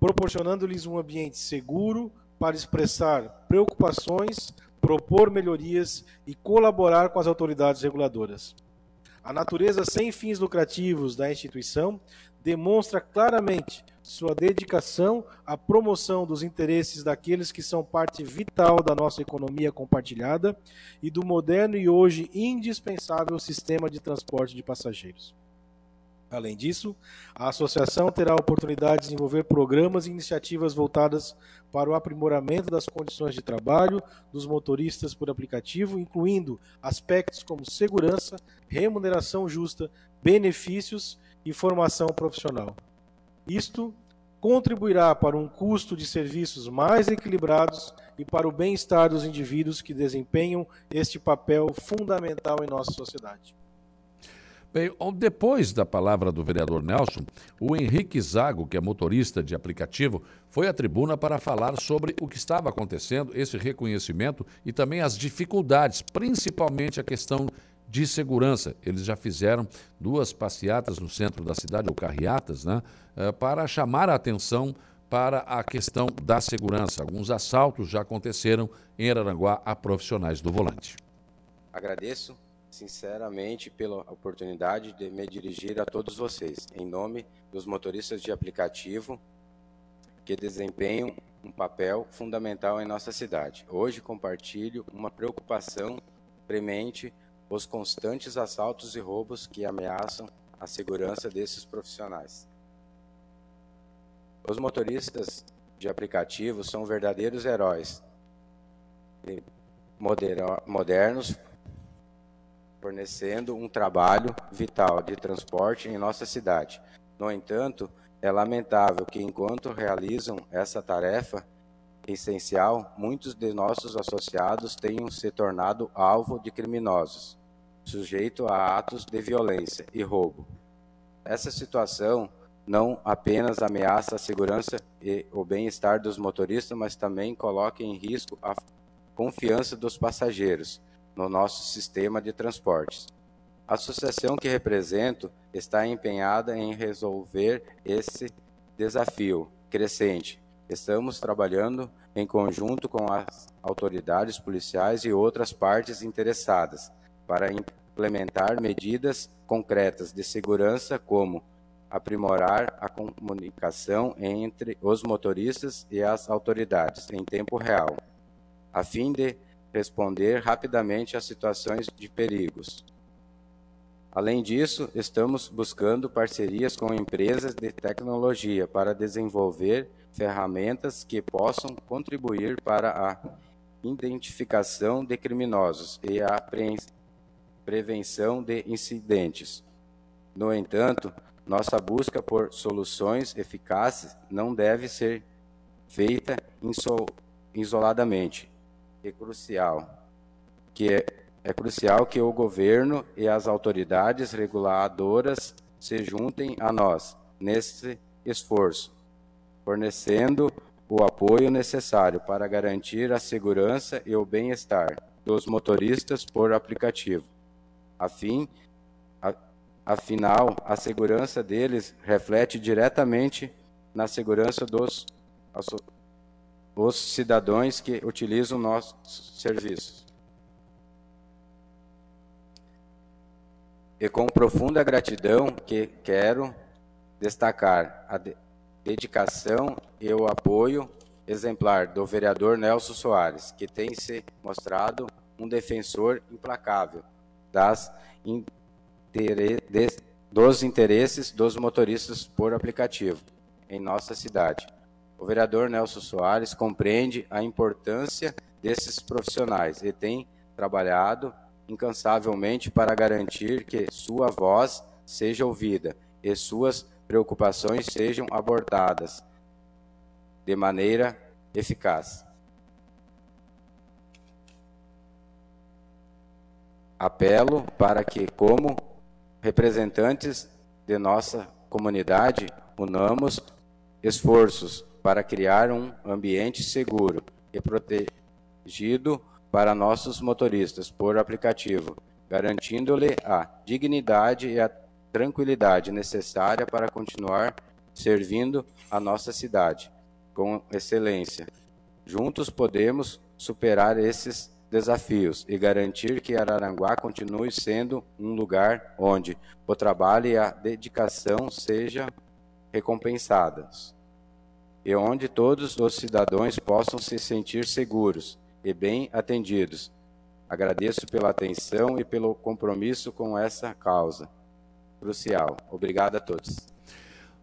proporcionando-lhes um ambiente seguro para expressar preocupações, propor melhorias e colaborar com as autoridades reguladoras. A natureza sem fins lucrativos da instituição demonstra claramente sua dedicação à promoção dos interesses daqueles que são parte vital da nossa economia compartilhada e do moderno e hoje indispensável sistema de transporte de passageiros. Além disso, a associação terá a oportunidade de desenvolver programas e iniciativas voltadas para o aprimoramento das condições de trabalho dos motoristas por aplicativo, incluindo aspectos como segurança, remuneração justa, benefícios e formação profissional. Isto contribuirá para um custo de serviços mais equilibrados e para o bem-estar dos indivíduos que desempenham este papel fundamental em nossa sociedade. Bem, depois da palavra do vereador Nelson, o Henrique Zago, que é motorista de aplicativo, foi à tribuna para falar sobre o que estava acontecendo, esse reconhecimento e também as dificuldades, principalmente a questão de segurança. Eles já fizeram duas passeatas no centro da cidade, ou carreatas, né, eh, para chamar a atenção para a questão da segurança. Alguns assaltos já aconteceram em Araranguá a profissionais do volante. Agradeço sinceramente pela oportunidade de me dirigir a todos vocês, em nome dos motoristas de aplicativo que desempenham um papel fundamental em nossa cidade. Hoje compartilho uma preocupação premente os constantes assaltos e roubos que ameaçam a segurança desses profissionais. Os motoristas de aplicativo são verdadeiros heróis modernos, fornecendo um trabalho vital de transporte em nossa cidade. No entanto, é lamentável que, enquanto realizam essa tarefa essencial, muitos de nossos associados tenham se tornado alvo de criminosos, sujeito a atos de violência e roubo. Essa situação não apenas ameaça a segurança e o bem-estar dos motoristas, mas também coloca em risco a confiança dos passageiros no nosso sistema de transportes. A associação que represento está empenhada em resolver esse desafio crescente. Estamos trabalhando em conjunto com as autoridades policiais e outras partes interessadas para implementar medidas concretas de segurança como aprimorar a comunicação entre os motoristas e as autoridades em tempo real, a fim de responder rapidamente às situações de perigos. Além disso, estamos buscando parcerias com empresas de tecnologia para desenvolver ferramentas que possam contribuir para a identificação de criminosos e a prevenção de incidentes. No entanto, nossa busca por soluções eficazes não deve ser feita isoladamente. É crucial que é, é crucial que o governo e as autoridades reguladoras se juntem a nós nesse esforço, fornecendo o apoio necessário para garantir a segurança e o bem-estar dos motoristas por aplicativo, a fim Afinal, a segurança deles reflete diretamente na segurança dos os cidadãos que utilizam nossos serviços. E com profunda gratidão que quero destacar a dedicação e o apoio exemplar do vereador Nelson Soares, que tem se mostrado um defensor implacável das dos interesses dos motoristas por aplicativo em nossa cidade. O vereador Nelson Soares compreende a importância desses profissionais e tem trabalhado incansavelmente para garantir que sua voz seja ouvida e suas preocupações sejam abordadas de maneira eficaz. Apelo para que, como representantes de nossa comunidade, unamos esforços para criar um ambiente seguro e protegido para nossos motoristas por aplicativo, garantindo-lhe a dignidade e a tranquilidade necessária para continuar servindo a nossa cidade com excelência. Juntos podemos superar esses desafios e garantir que Araranguá continue sendo um lugar onde o trabalho e a dedicação sejam recompensadas e onde todos os cidadãos possam se sentir seguros e bem atendidos. Agradeço pela atenção e pelo compromisso com essa causa crucial. Obrigado a todos.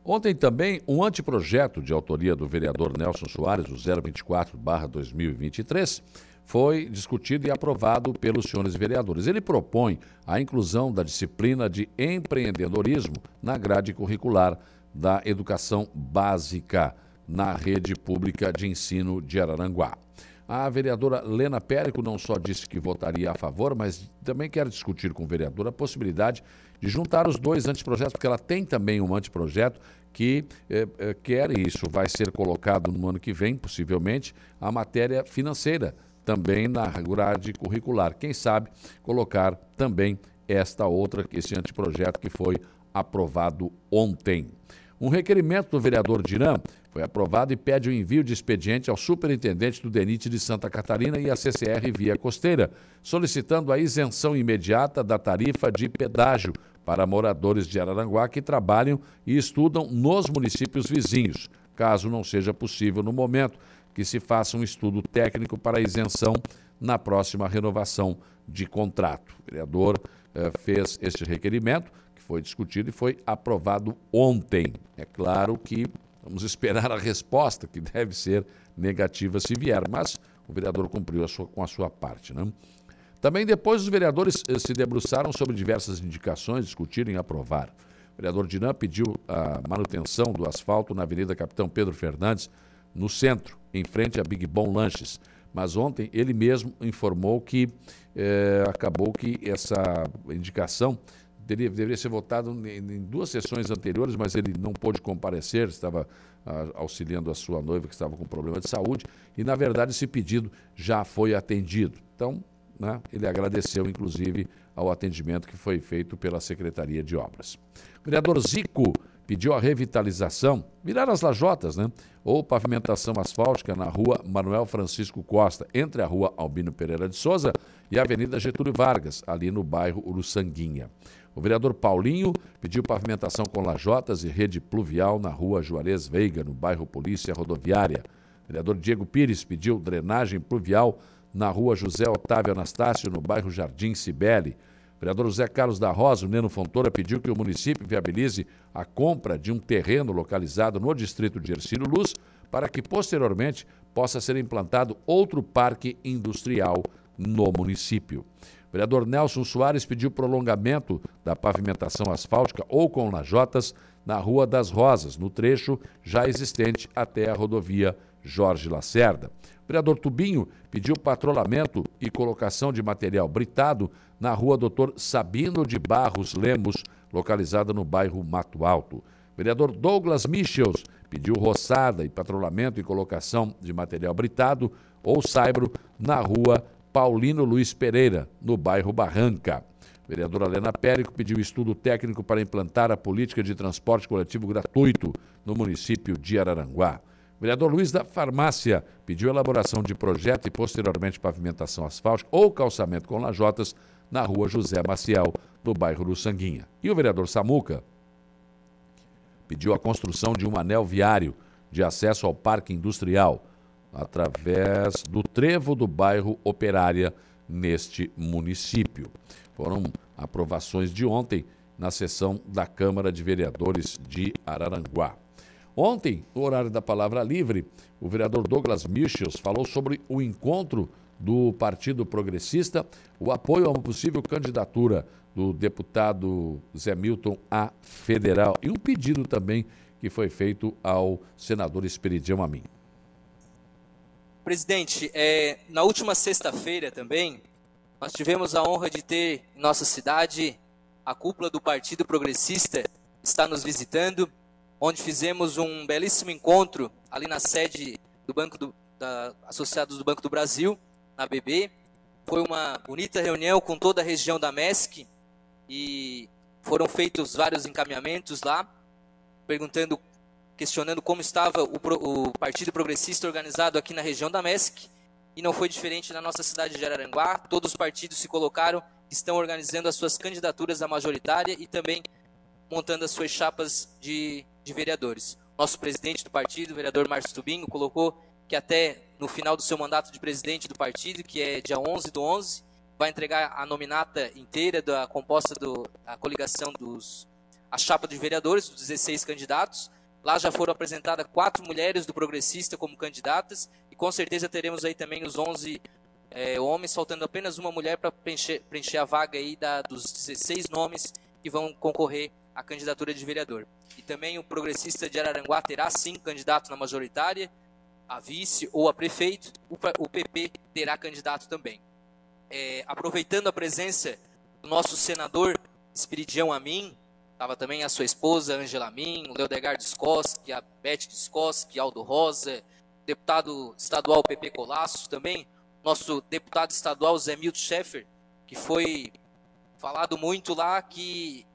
Ontem também um anteprojeto de autoria do vereador Nelson Soares, o 024-2023, foi discutido e aprovado pelos senhores vereadores. Ele propõe a inclusão da disciplina de empreendedorismo na grade curricular da educação básica na rede pública de ensino de Araranguá. A vereadora Lena Périco não só disse que votaria a favor, mas também quer discutir com o vereador a possibilidade de juntar os dois anteprojetos, porque ela tem também um anteprojeto que eh, eh, quer, e isso vai ser colocado no ano que vem, possivelmente, a matéria financeira também na grade curricular. Quem sabe colocar também esta outra, esse anteprojeto que foi aprovado ontem. Um requerimento do vereador Dirã foi aprovado e pede o envio de expediente ao superintendente do DENIT de Santa Catarina e à CCR Via Costeira, solicitando a isenção imediata da tarifa de pedágio para moradores de Araranguá que trabalham e estudam nos municípios vizinhos, caso não seja possível no momento que se faça um estudo técnico para isenção na próxima renovação de contrato. O vereador eh, fez este requerimento, que foi discutido e foi aprovado ontem. É claro que vamos esperar a resposta, que deve ser negativa se vier, mas o vereador cumpriu a sua, com a sua parte. Né? Também depois os vereadores eh, se debruçaram sobre diversas indicações, discutiram e aprovaram. O vereador Dinan pediu a manutenção do asfalto na Avenida Capitão Pedro Fernandes, no centro, em frente a Big Bom Lanches. Mas ontem ele mesmo informou que eh, acabou que essa indicação deveria, ser votada em, em, duas sessões anteriores, mas ele não pôde comparecer, estava ah, auxiliando a sua noiva que estava com problema de saúde, e na verdade esse pedido já foi atendido. Então, né, ele agradeceu, inclusive, ao atendimento que foi feito pela Secretaria de Obras. O vereador Zico pediu a revitalização, virar as lajotas, né? Ou pavimentação asfáltica na rua Manuel Francisco Costa, entre a rua Albino Pereira de Souza e a Avenida Getúlio Vargas, ali no bairro Uruçanguinha. O vereador Paulinho pediu pavimentação com lajotas e rede pluvial na rua Juarez Veiga, no bairro Polícia Rodoviária. O vereador Diego Pires pediu drenagem pluvial na rua José Otávio Anastácio, no bairro Jardim Cibele. O vereador José Carlos da Rosa, o Neno Fontoura, pediu que o município viabilize a compra de um terreno localizado no distrito de Ercílio Luz para que, posteriormente, possa ser implantado outro parque industrial no município. Vereador Nelson Soares pediu prolongamento da pavimentação asfáltica ou com lajotas na Rua das Rosas, no trecho já existente até a rodovia Jorge Lacerda. Vereador Tubinho pediu patrulhamento e colocação de material britado na rua Doutor Sabino de Barros Lemos, localizada no bairro Mato Alto. Vereador Douglas Michels pediu roçada e patrulhamento e colocação de material britado ou saibro na rua Paulino Luiz Pereira, no bairro Barranca. A vereadora Helena Périco pediu estudo técnico para implantar a política de transporte coletivo gratuito no município de Araranguá. Vereador Luiz da Farmácia pediu elaboração de projeto e posteriormente pavimentação asfáltica ou calçamento com lajotas na rua José Maciel, no bairro do Sanguinha. E o vereador Samuca pediu a construção de um anel viário de acesso ao Parque Industrial através do trevo do bairro Operária neste município. Foram aprovações de ontem na sessão da Câmara de Vereadores de Araranguá. Ontem, no horário da Palavra Livre, o vereador Douglas Michels falou sobre o encontro do Partido Progressista, o apoio a uma possível candidatura do deputado Zé Milton a federal e um pedido também que foi feito ao senador Esperidião Amin. Presidente, é, na última sexta-feira também, nós tivemos a honra de ter em nossa cidade a cúpula do Partido Progressista está nos visitando onde fizemos um belíssimo encontro ali na sede do Banco do, da, Associados do Banco do Brasil, na BB. Foi uma bonita reunião com toda a região da MESC e foram feitos vários encaminhamentos lá, perguntando, questionando como estava o, o Partido Progressista organizado aqui na região da MESC. E não foi diferente na nossa cidade de Araranguá. Todos os partidos se colocaram, estão organizando as suas candidaturas à majoritária e também montando as suas chapas de de vereadores. Nosso presidente do partido, o vereador Márcio Tubinho, colocou que até no final do seu mandato de presidente do partido, que é dia 11 do 11, vai entregar a nominata inteira da composta da coligação dos a chapa de vereadores, dos 16 candidatos. Lá já foram apresentadas quatro mulheres do Progressista como candidatas e com certeza teremos aí também os 11 é, homens, faltando apenas uma mulher para preencher, preencher a vaga aí da, dos 16 nomes que vão concorrer à candidatura de vereador. E também o progressista de Araranguá terá sim candidato na majoritária, a vice ou a prefeito. O PP terá candidato também. É, aproveitando a presença do nosso senador Espiridião Amin, estava também a sua esposa Angela Amin, o Leodegar Discoski, a Beth Discoski, Aldo Rosa, deputado estadual PP Colasso também, nosso deputado estadual Zé Milton Schaeffer, que foi falado muito lá que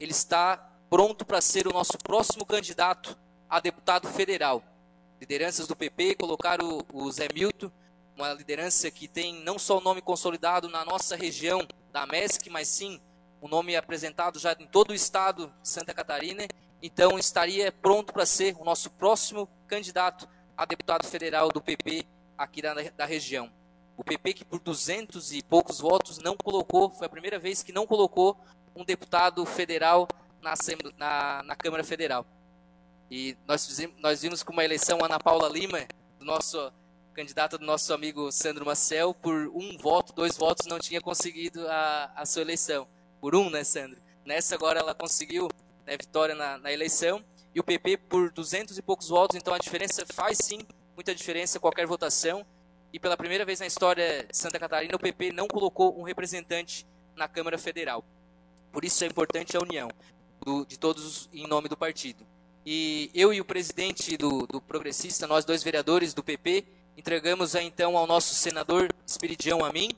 ele está pronto para ser o nosso próximo candidato a deputado federal. Lideranças do PP colocaram o Zé Milton, uma liderança que tem não só o nome consolidado na nossa região da MESC, mas sim o nome apresentado já em todo o estado de Santa Catarina. Então estaria pronto para ser o nosso próximo candidato a deputado federal do PP aqui da, da região. O PP que por 200 e poucos votos não colocou, foi a primeira vez que não colocou um deputado federal na, na, na Câmara Federal. E nós, fizemos, nós vimos com uma eleição Ana Paula Lima, do nosso candidata do nosso amigo Sandro Marcel, por um voto, dois votos, não tinha conseguido a, a sua eleição. Por um, né, Sandro? Nessa agora ela conseguiu né, vitória na, na eleição. E o PP por 200 e poucos votos, então a diferença faz sim muita diferença qualquer votação. E pela primeira vez na história de Santa Catarina, o PP não colocou um representante na Câmara Federal. Por isso é importante a união do, de todos em nome do partido. E eu e o presidente do, do Progressista, nós dois vereadores do PP, entregamos então ao nosso senador Espiridião a mim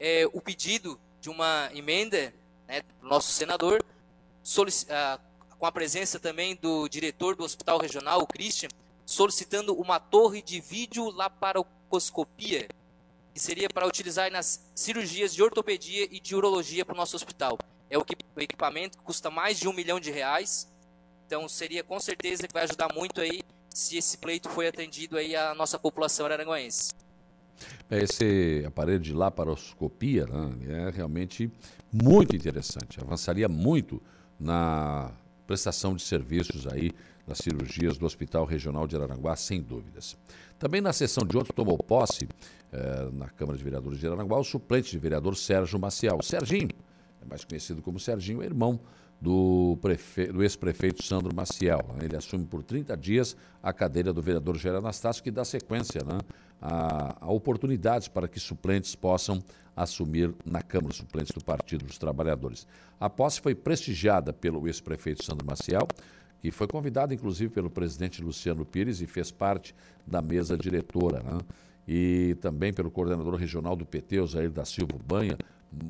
é, o pedido de uma emenda né, do nosso senador, ah, com a presença também do diretor do Hospital Regional, o Christian, solicitando uma torre de vídeo laparoscopia, que seria para utilizar nas cirurgias de ortopedia e de urologia para o nosso hospital. É o equipamento que custa mais de um milhão de reais, então seria com certeza que vai ajudar muito aí se esse pleito foi atendido aí à nossa população araranguaense. Esse aparelho de laparoscopia né, é realmente muito interessante, avançaria muito na prestação de serviços aí das cirurgias do Hospital Regional de Araranguá, sem dúvidas. Também na sessão de ontem tomou posse, eh, na Câmara de Vereadores de Araranguá, o suplente de vereador Sérgio Maciel. Serginho, é mais conhecido como Serginho, é irmão do, do ex-prefeito Sandro Maciel. Ele assume por 30 dias a cadeira do vereador Jair Anastácio, que dá sequência né, a, a, oportunidades para que suplentes possam assumir na Câmara, suplentes do Partido dos Trabalhadores. A posse foi prestigiada pelo ex-prefeito Sandro Maciel, que foi convidado inclusive pelo presidente Luciano Pires e fez parte da mesa diretora, né? e também pelo coordenador regional do PT, Osair da Silva Banha,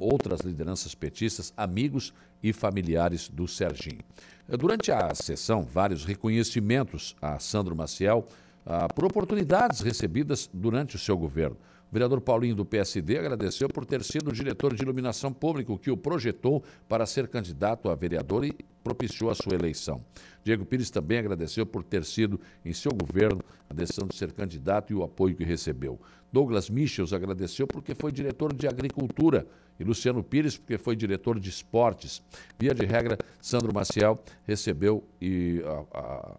outras lideranças petistas, amigos e familiares do Serginho. Durante a sessão, vários reconhecimentos a Sandro Maciel ah, por oportunidades recebidas durante o seu governo. O vereador Paulinho do PSD agradeceu por ter sido o diretor de iluminação pública que o projetou para ser candidato a vereador e propiciou a sua eleição. Diego Pires também agradeceu por ter sido, em seu governo, a decisão de ser candidato e o apoio que recebeu. Douglas Michels agradeceu porque foi diretor de agricultura e Luciano Pires porque foi diretor de esportes. Via de regra, Sandro Maciel recebeu e, a, a,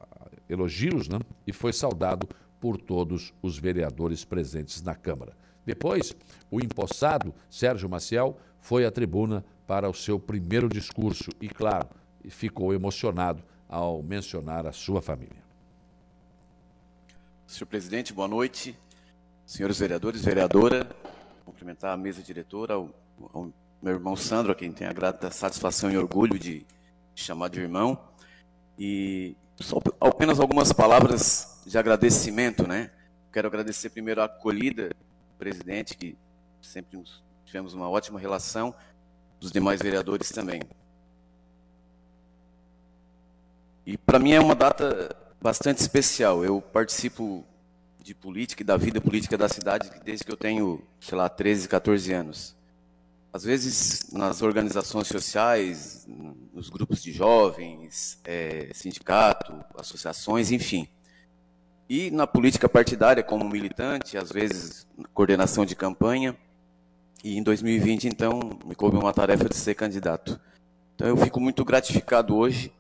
elogios né, e foi saudado por todos os vereadores presentes na Câmara. Depois, o empossado Sérgio Maciel foi à tribuna para o seu primeiro discurso e, claro, ficou emocionado ao mencionar a sua família. Senhor presidente, boa noite. Senhores vereadores, vereadora, cumprimentar a mesa diretora, ao, ao meu irmão Sandro, a quem tenho a grata satisfação e orgulho de chamar de irmão. E só apenas algumas palavras de agradecimento, né? Quero agradecer primeiro a acolhida do presidente, que sempre tivemos uma ótima relação, dos demais vereadores também. E para mim é uma data bastante especial. Eu participo de política e da vida política da cidade desde que eu tenho, sei lá, 13, 14 anos. Às vezes, nas organizações sociais, nos grupos de jovens, é, sindicato, associações, enfim. E na política partidária, como militante, às vezes coordenação de campanha. E em 2020, então, me coube uma tarefa de ser candidato. Então, eu fico muito gratificado hoje,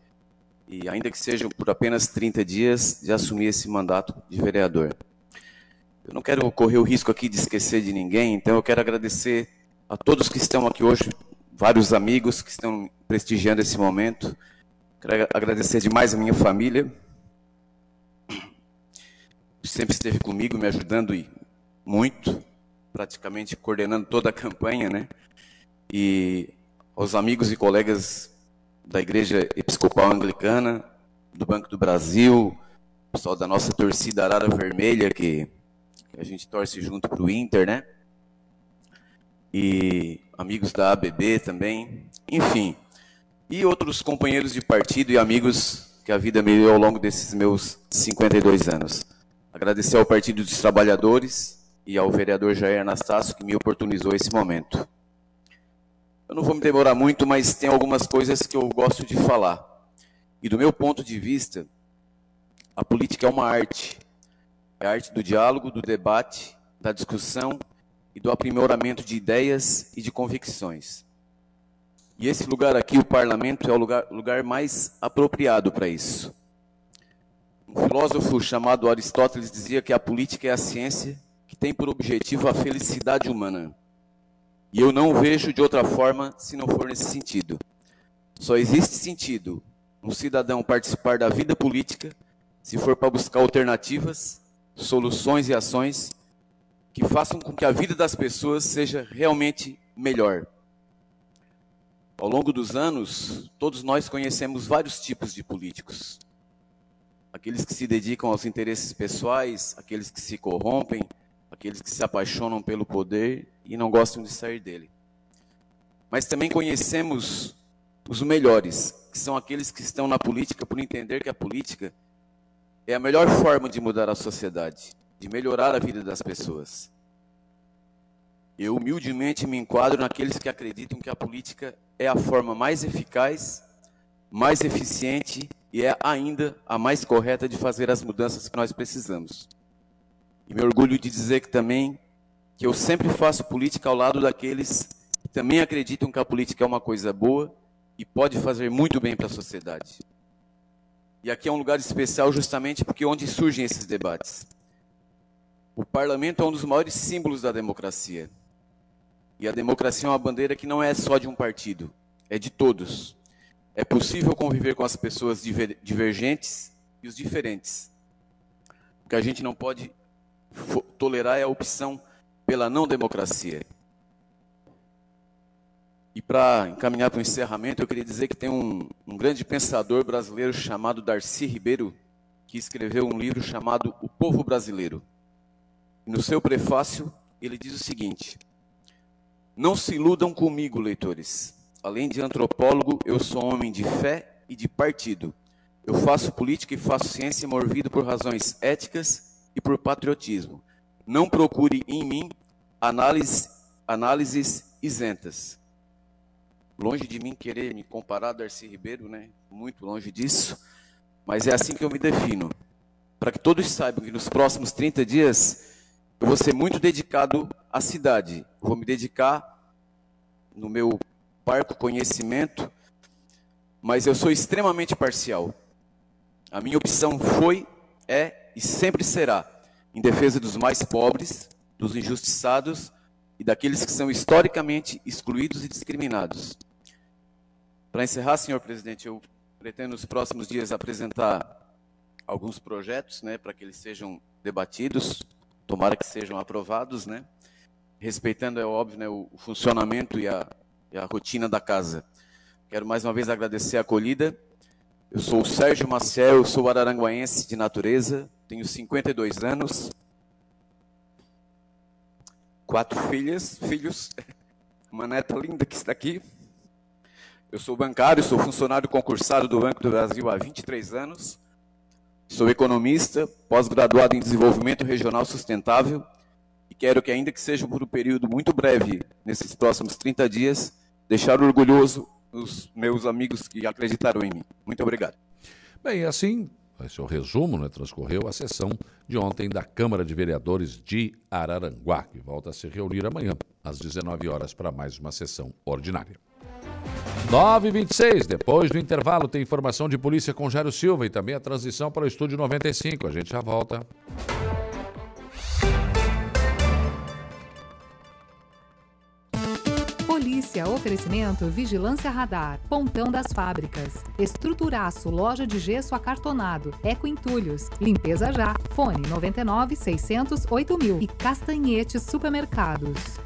e ainda que seja por apenas 30 dias, de assumir esse mandato de vereador. Eu não quero correr o risco aqui de esquecer de ninguém, então eu quero agradecer a todos que estão aqui hoje, vários amigos que estão prestigiando esse momento. Quero agradecer demais a minha família, sempre esteve comigo, me ajudando e muito, praticamente coordenando toda a campanha, né? E aos amigos e colegas da Igreja Episcopal Anglicana, do Banco do Brasil, pessoal da nossa torcida Arara Vermelha, que, a gente torce junto para o Inter, né? e amigos da ABB também, enfim, e outros companheiros de partido e amigos que a vida me deu ao longo desses meus 52 anos. Agradecer ao Partido dos Trabalhadores e ao vereador Jair Anastácio que me oportunizou esse momento. Eu não vou me demorar muito, mas tem algumas coisas que eu gosto de falar. E do meu ponto de vista, a política é uma arte. É a arte do diálogo, do debate, da discussão e do aprimoramento de ideias e de convicções. E esse lugar aqui, o parlamento, é o lugar, lugar mais apropriado para isso. Um filósofo chamado Aristóteles dizia que a política é a ciência que tem por objetivo a felicidade humana. E eu não vejo de outra forma se não for nesse sentido. Só existe sentido um cidadão participar da vida política se for para buscar alternativas, soluções e ações que façam com que a vida das pessoas seja realmente melhor. Ao longo dos anos, todos nós conhecemos vários tipos de políticos. Aqueles que se dedicam aos interesses pessoais, aqueles que se corrompem, aqueles que se apaixonam pelo poder e não gostam de sair dele. Mas também conhecemos os melhores, que são aqueles que estão na política por entender que a política é a melhor forma de mudar a sociedade, de melhorar a vida das pessoas. Eu humildemente me enquadro naqueles que acreditam que a política é a forma mais eficaz, mais eficiente e é ainda a mais correta de fazer as mudanças que nós precisamos. E me orgulho de dizer que também que eu sempre faço política ao lado daqueles que também acreditam que a política é uma coisa boa e pode fazer muito bem para a sociedade. E aqui é um lugar especial justamente porque é onde surgem esses debates. O parlamento é um dos maiores símbolos da democracia. E a democracia é uma bandeira que não é só de um partido, é de todos. É possível conviver com as pessoas divergentes e os diferentes. O que a gente não pode tolerar é a opção pela não democracia. E para encaminhar para o encerramento, eu queria dizer que tem um, um grande pensador brasileiro chamado Darcy Ribeiro, que escreveu um livro chamado O Povo Brasileiro. No seu prefácio, ele diz o seguinte: não se iludam comigo, leitores. Além de antropólogo, eu sou homem de fé e de partido. Eu faço política e faço ciência movido por razões éticas e por patriotismo. Não procure em mim análise, análises isentas. Longe de mim querer me comparar a Darcy Ribeiro, né? Muito longe disso. Mas é assim que eu me defino. Para que todos saibam que nos próximos 30 dias eu vou ser muito dedicado à cidade. Vou me dedicar no meu parco conhecimento, mas eu sou extremamente parcial. A minha opção foi, é e sempre será em defesa dos mais pobres, dos injustiçados e daqueles que são historicamente excluídos e discriminados. Para encerrar, senhor presidente, eu pretendo nos próximos dias apresentar alguns projetos, né, para que eles sejam debatidos tomara que sejam aprovados, né? Respeitando, é óbvio, né, o funcionamento e a, e a rotina da casa. Quero mais uma vez agradecer a acolhida. Eu sou o Sérgio Maciel, sou araranguaense de natureza, tenho 52 anos, quatro filhas, filhos, (laughs) uma neta linda que está aqui. Eu sou bancário, sou funcionário concursado do Banco do Brasil há 23 anos. Sou economista, pós-graduado em desenvolvimento regional sustentável quero que, ainda que seja por um período muito breve, nesses próximos 30 dias, deixar orgulhoso os meus amigos que acreditaram em mim. Muito obrigado. Bem, assim, esse é o resumo, né? transcorreu a sessão de ontem da Câmara de Vereadores de Araranguá, que volta a se reunir amanhã, às 19 horas, para mais uma sessão ordinária. 9h26, depois do intervalo, tem informação de polícia com Jairo Silva e também a transição para o estúdio 95. A gente já volta. Polícia, oferecimento Vigilância Radar, Pontão das Fábricas, Estruturaço, Loja de Gesso Acartonado, Eco Entulhos, Limpeza Já, Fone 99 600 8000 e Castanhetes Supermercados.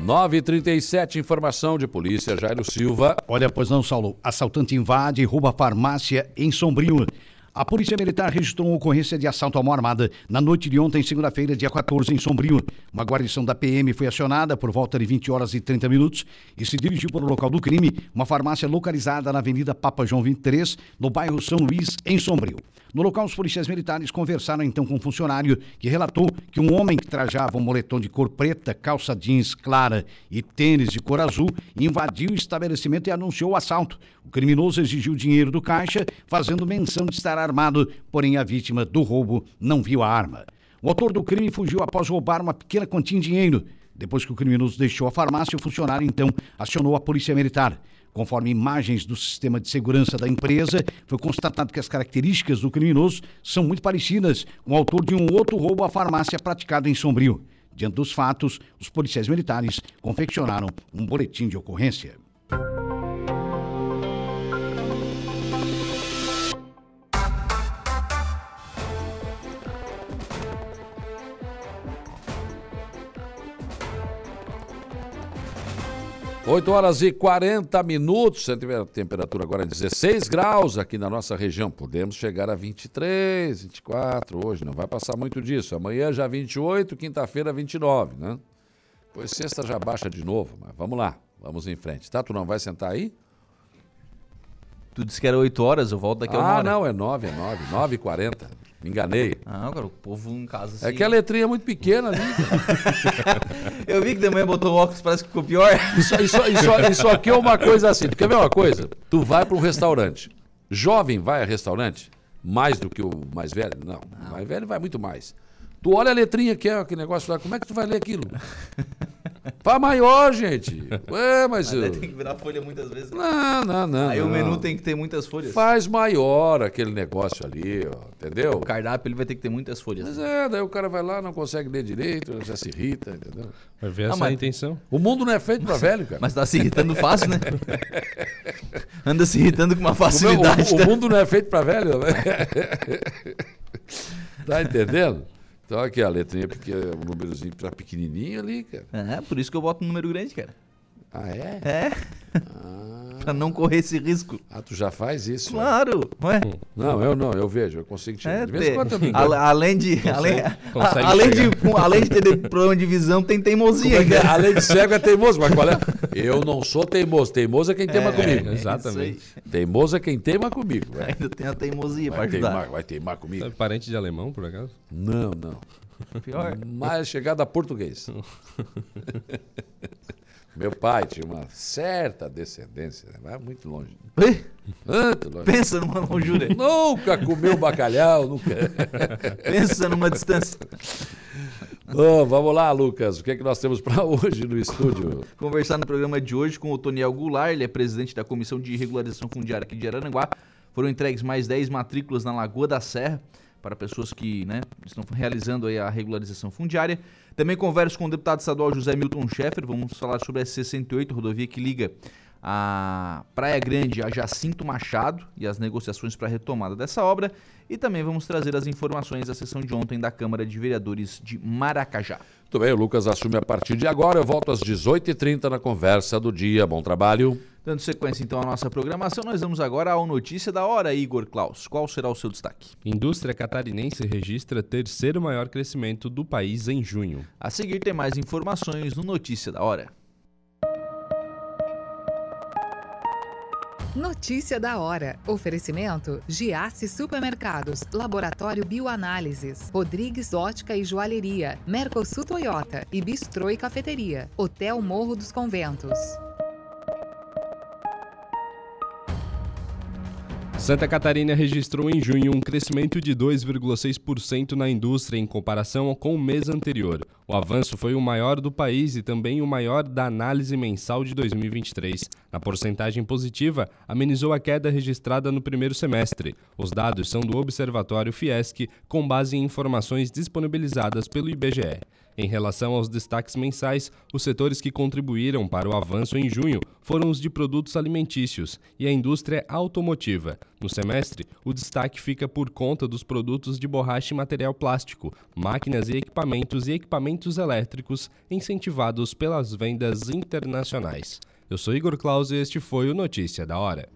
937, informação de polícia, Jairo Silva. Olha, pois não, Saulo. Assaltante invade e rouba farmácia em Sombrio. A Polícia Militar registrou uma ocorrência de assalto à mão armada na noite de ontem, segunda-feira, dia 14, em Sombrio. Uma guarnição da PM foi acionada por volta de 20 horas e 30 minutos e se dirigiu para o local do crime, uma farmácia localizada na Avenida Papa João 23, no bairro São Luís, em Sombrio. No local, os policiais militares conversaram então com um funcionário que relatou que um homem que trajava um moletom de cor preta, calça jeans clara e tênis de cor azul invadiu o estabelecimento e anunciou o assalto. O criminoso exigiu dinheiro do caixa, fazendo menção de estar armado, porém a vítima do roubo não viu a arma. O autor do crime fugiu após roubar uma pequena quantia em dinheiro. Depois que o criminoso deixou a farmácia, o funcionário então acionou a polícia militar. Conforme imagens do sistema de segurança da empresa, foi constatado que as características do criminoso são muito parecidas com o autor de um outro roubo à farmácia praticado em Sombrio. Diante dos fatos, os policiais militares confeccionaram um boletim de ocorrência. 8 horas e 40 minutos, a temperatura agora é 16 graus aqui na nossa região. Podemos chegar a 23, 24 hoje, não vai passar muito disso. Amanhã já 28, quinta-feira 29, né? Pois sexta já baixa de novo, mas vamos lá, vamos em frente. Tá, tu não vai sentar aí? Tu disse que era 8 horas, eu volto daqui a uma Ah, hora. não, é 9, é 9, 9 e 40. Me enganei. Ah, cara, o povo em casa É assim- que a letrinha é muito pequena ali. (laughs) Eu vi que de manhã botou o óculos, parece que ficou pior. Isso, isso, isso, isso aqui é uma coisa assim. Tu quer ver uma coisa? Tu vai para um restaurante. Jovem vai a restaurante? Mais do que o mais velho? Não. O mais velho vai muito mais. Tu olha a letrinha que é aquele negócio lá, como é que tu vai ler aquilo? Faz maior, gente. Ué, mas. Eu- tem que virar folha muitas vezes. né? Não, não, não. Aí o não. menu tem que ter muitas folhas. Faz maior aquele negócio ali, ó, entendeu? O cardápio ele vai ter que ter muitas folhas. Mas é, daí o cara vai lá, não consegue ler direito, já se irrita, entendeu? Vai ver Ah, essa mas- a intenção. O mundo não é feito pra velho, cara. Mas tá se irritando fácil, né? (laughs) Anda se irritando com uma O, meu- facilidade. o- o tá? mundo não é feito pra velho, né? (laughs) tá entendendo? Então aqui a letrinha pequena, o númerozinho tá pequenininho ali, cara. É, por isso que eu boto um número grande, cara. Ah, é? É. pra não correr esse risco. Ah, tu já faz isso? Claro. Ué. Não, eu não, eu vejo, eu consigo te É, De vez em quando eu (laughs) além de Consegue- além, consegue a- além de além de ter de- problema de visão tem teimosia é é? Além de cego é teimoso, mas qual é? (laughs) Eu não sou teimoso, teimoso é quem teima É, comigo. exatamente. Teimoso é quem teima comigo. velho. Ainda tem a teimosia Vai pra ajudar. teimar, vai teimar comigo. É parente de alemão, por acaso? Não, não. Pior. Mais chegada a português. (laughs) Meu pai tinha uma certa descendência, né? vai muito longe. Muito longe. Pensa numa lonjura. Nunca comeu bacalhau, nunca. (laughs) Pensa numa distância. Ô, vamos lá, Lucas. O que, é que nós temos para hoje no estúdio? Conversar no programa de hoje com o Toniel Goulart, ele é presidente da Comissão de Regularização Fundiária aqui de Araranguá. Foram entregues mais 10 matrículas na Lagoa da Serra para pessoas que né, estão realizando a regularização fundiária. Também converso com o deputado estadual José Milton Schaeffer, vamos falar sobre a S68, rodovia que liga a Praia Grande a Jacinto Machado e as negociações para a retomada dessa obra. E também vamos trazer as informações da sessão de ontem da Câmara de Vereadores de Maracajá. Muito bem, o Lucas assume a partir de agora. Eu volto às 18h30 na conversa do dia. Bom trabalho. Dando sequência então à nossa programação, nós vamos agora ao Notícia da Hora, Igor Klaus. Qual será o seu destaque? Indústria catarinense registra terceiro maior crescimento do país em junho. A seguir tem mais informações no Notícia da Hora. Notícia da hora. Oferecimento: Giasse Supermercados, Laboratório Bioanálises, Rodrigues Ótica e Joalheria, Mercosul Toyota e Bistrô e Cafeteria, Hotel Morro dos Conventos. Santa Catarina registrou em junho um crescimento de 2,6% na indústria em comparação com o mês anterior. O avanço foi o maior do país e também o maior da análise mensal de 2023. Na porcentagem positiva, amenizou a queda registrada no primeiro semestre. Os dados são do Observatório Fiesc, com base em informações disponibilizadas pelo IBGE. Em relação aos destaques mensais, os setores que contribuíram para o avanço em junho foram os de produtos alimentícios e a indústria automotiva. No semestre, o destaque fica por conta dos produtos de borracha e material plástico, máquinas e equipamentos e equipamentos elétricos incentivados pelas vendas internacionais. Eu sou Igor Claus e este foi o Notícia da Hora.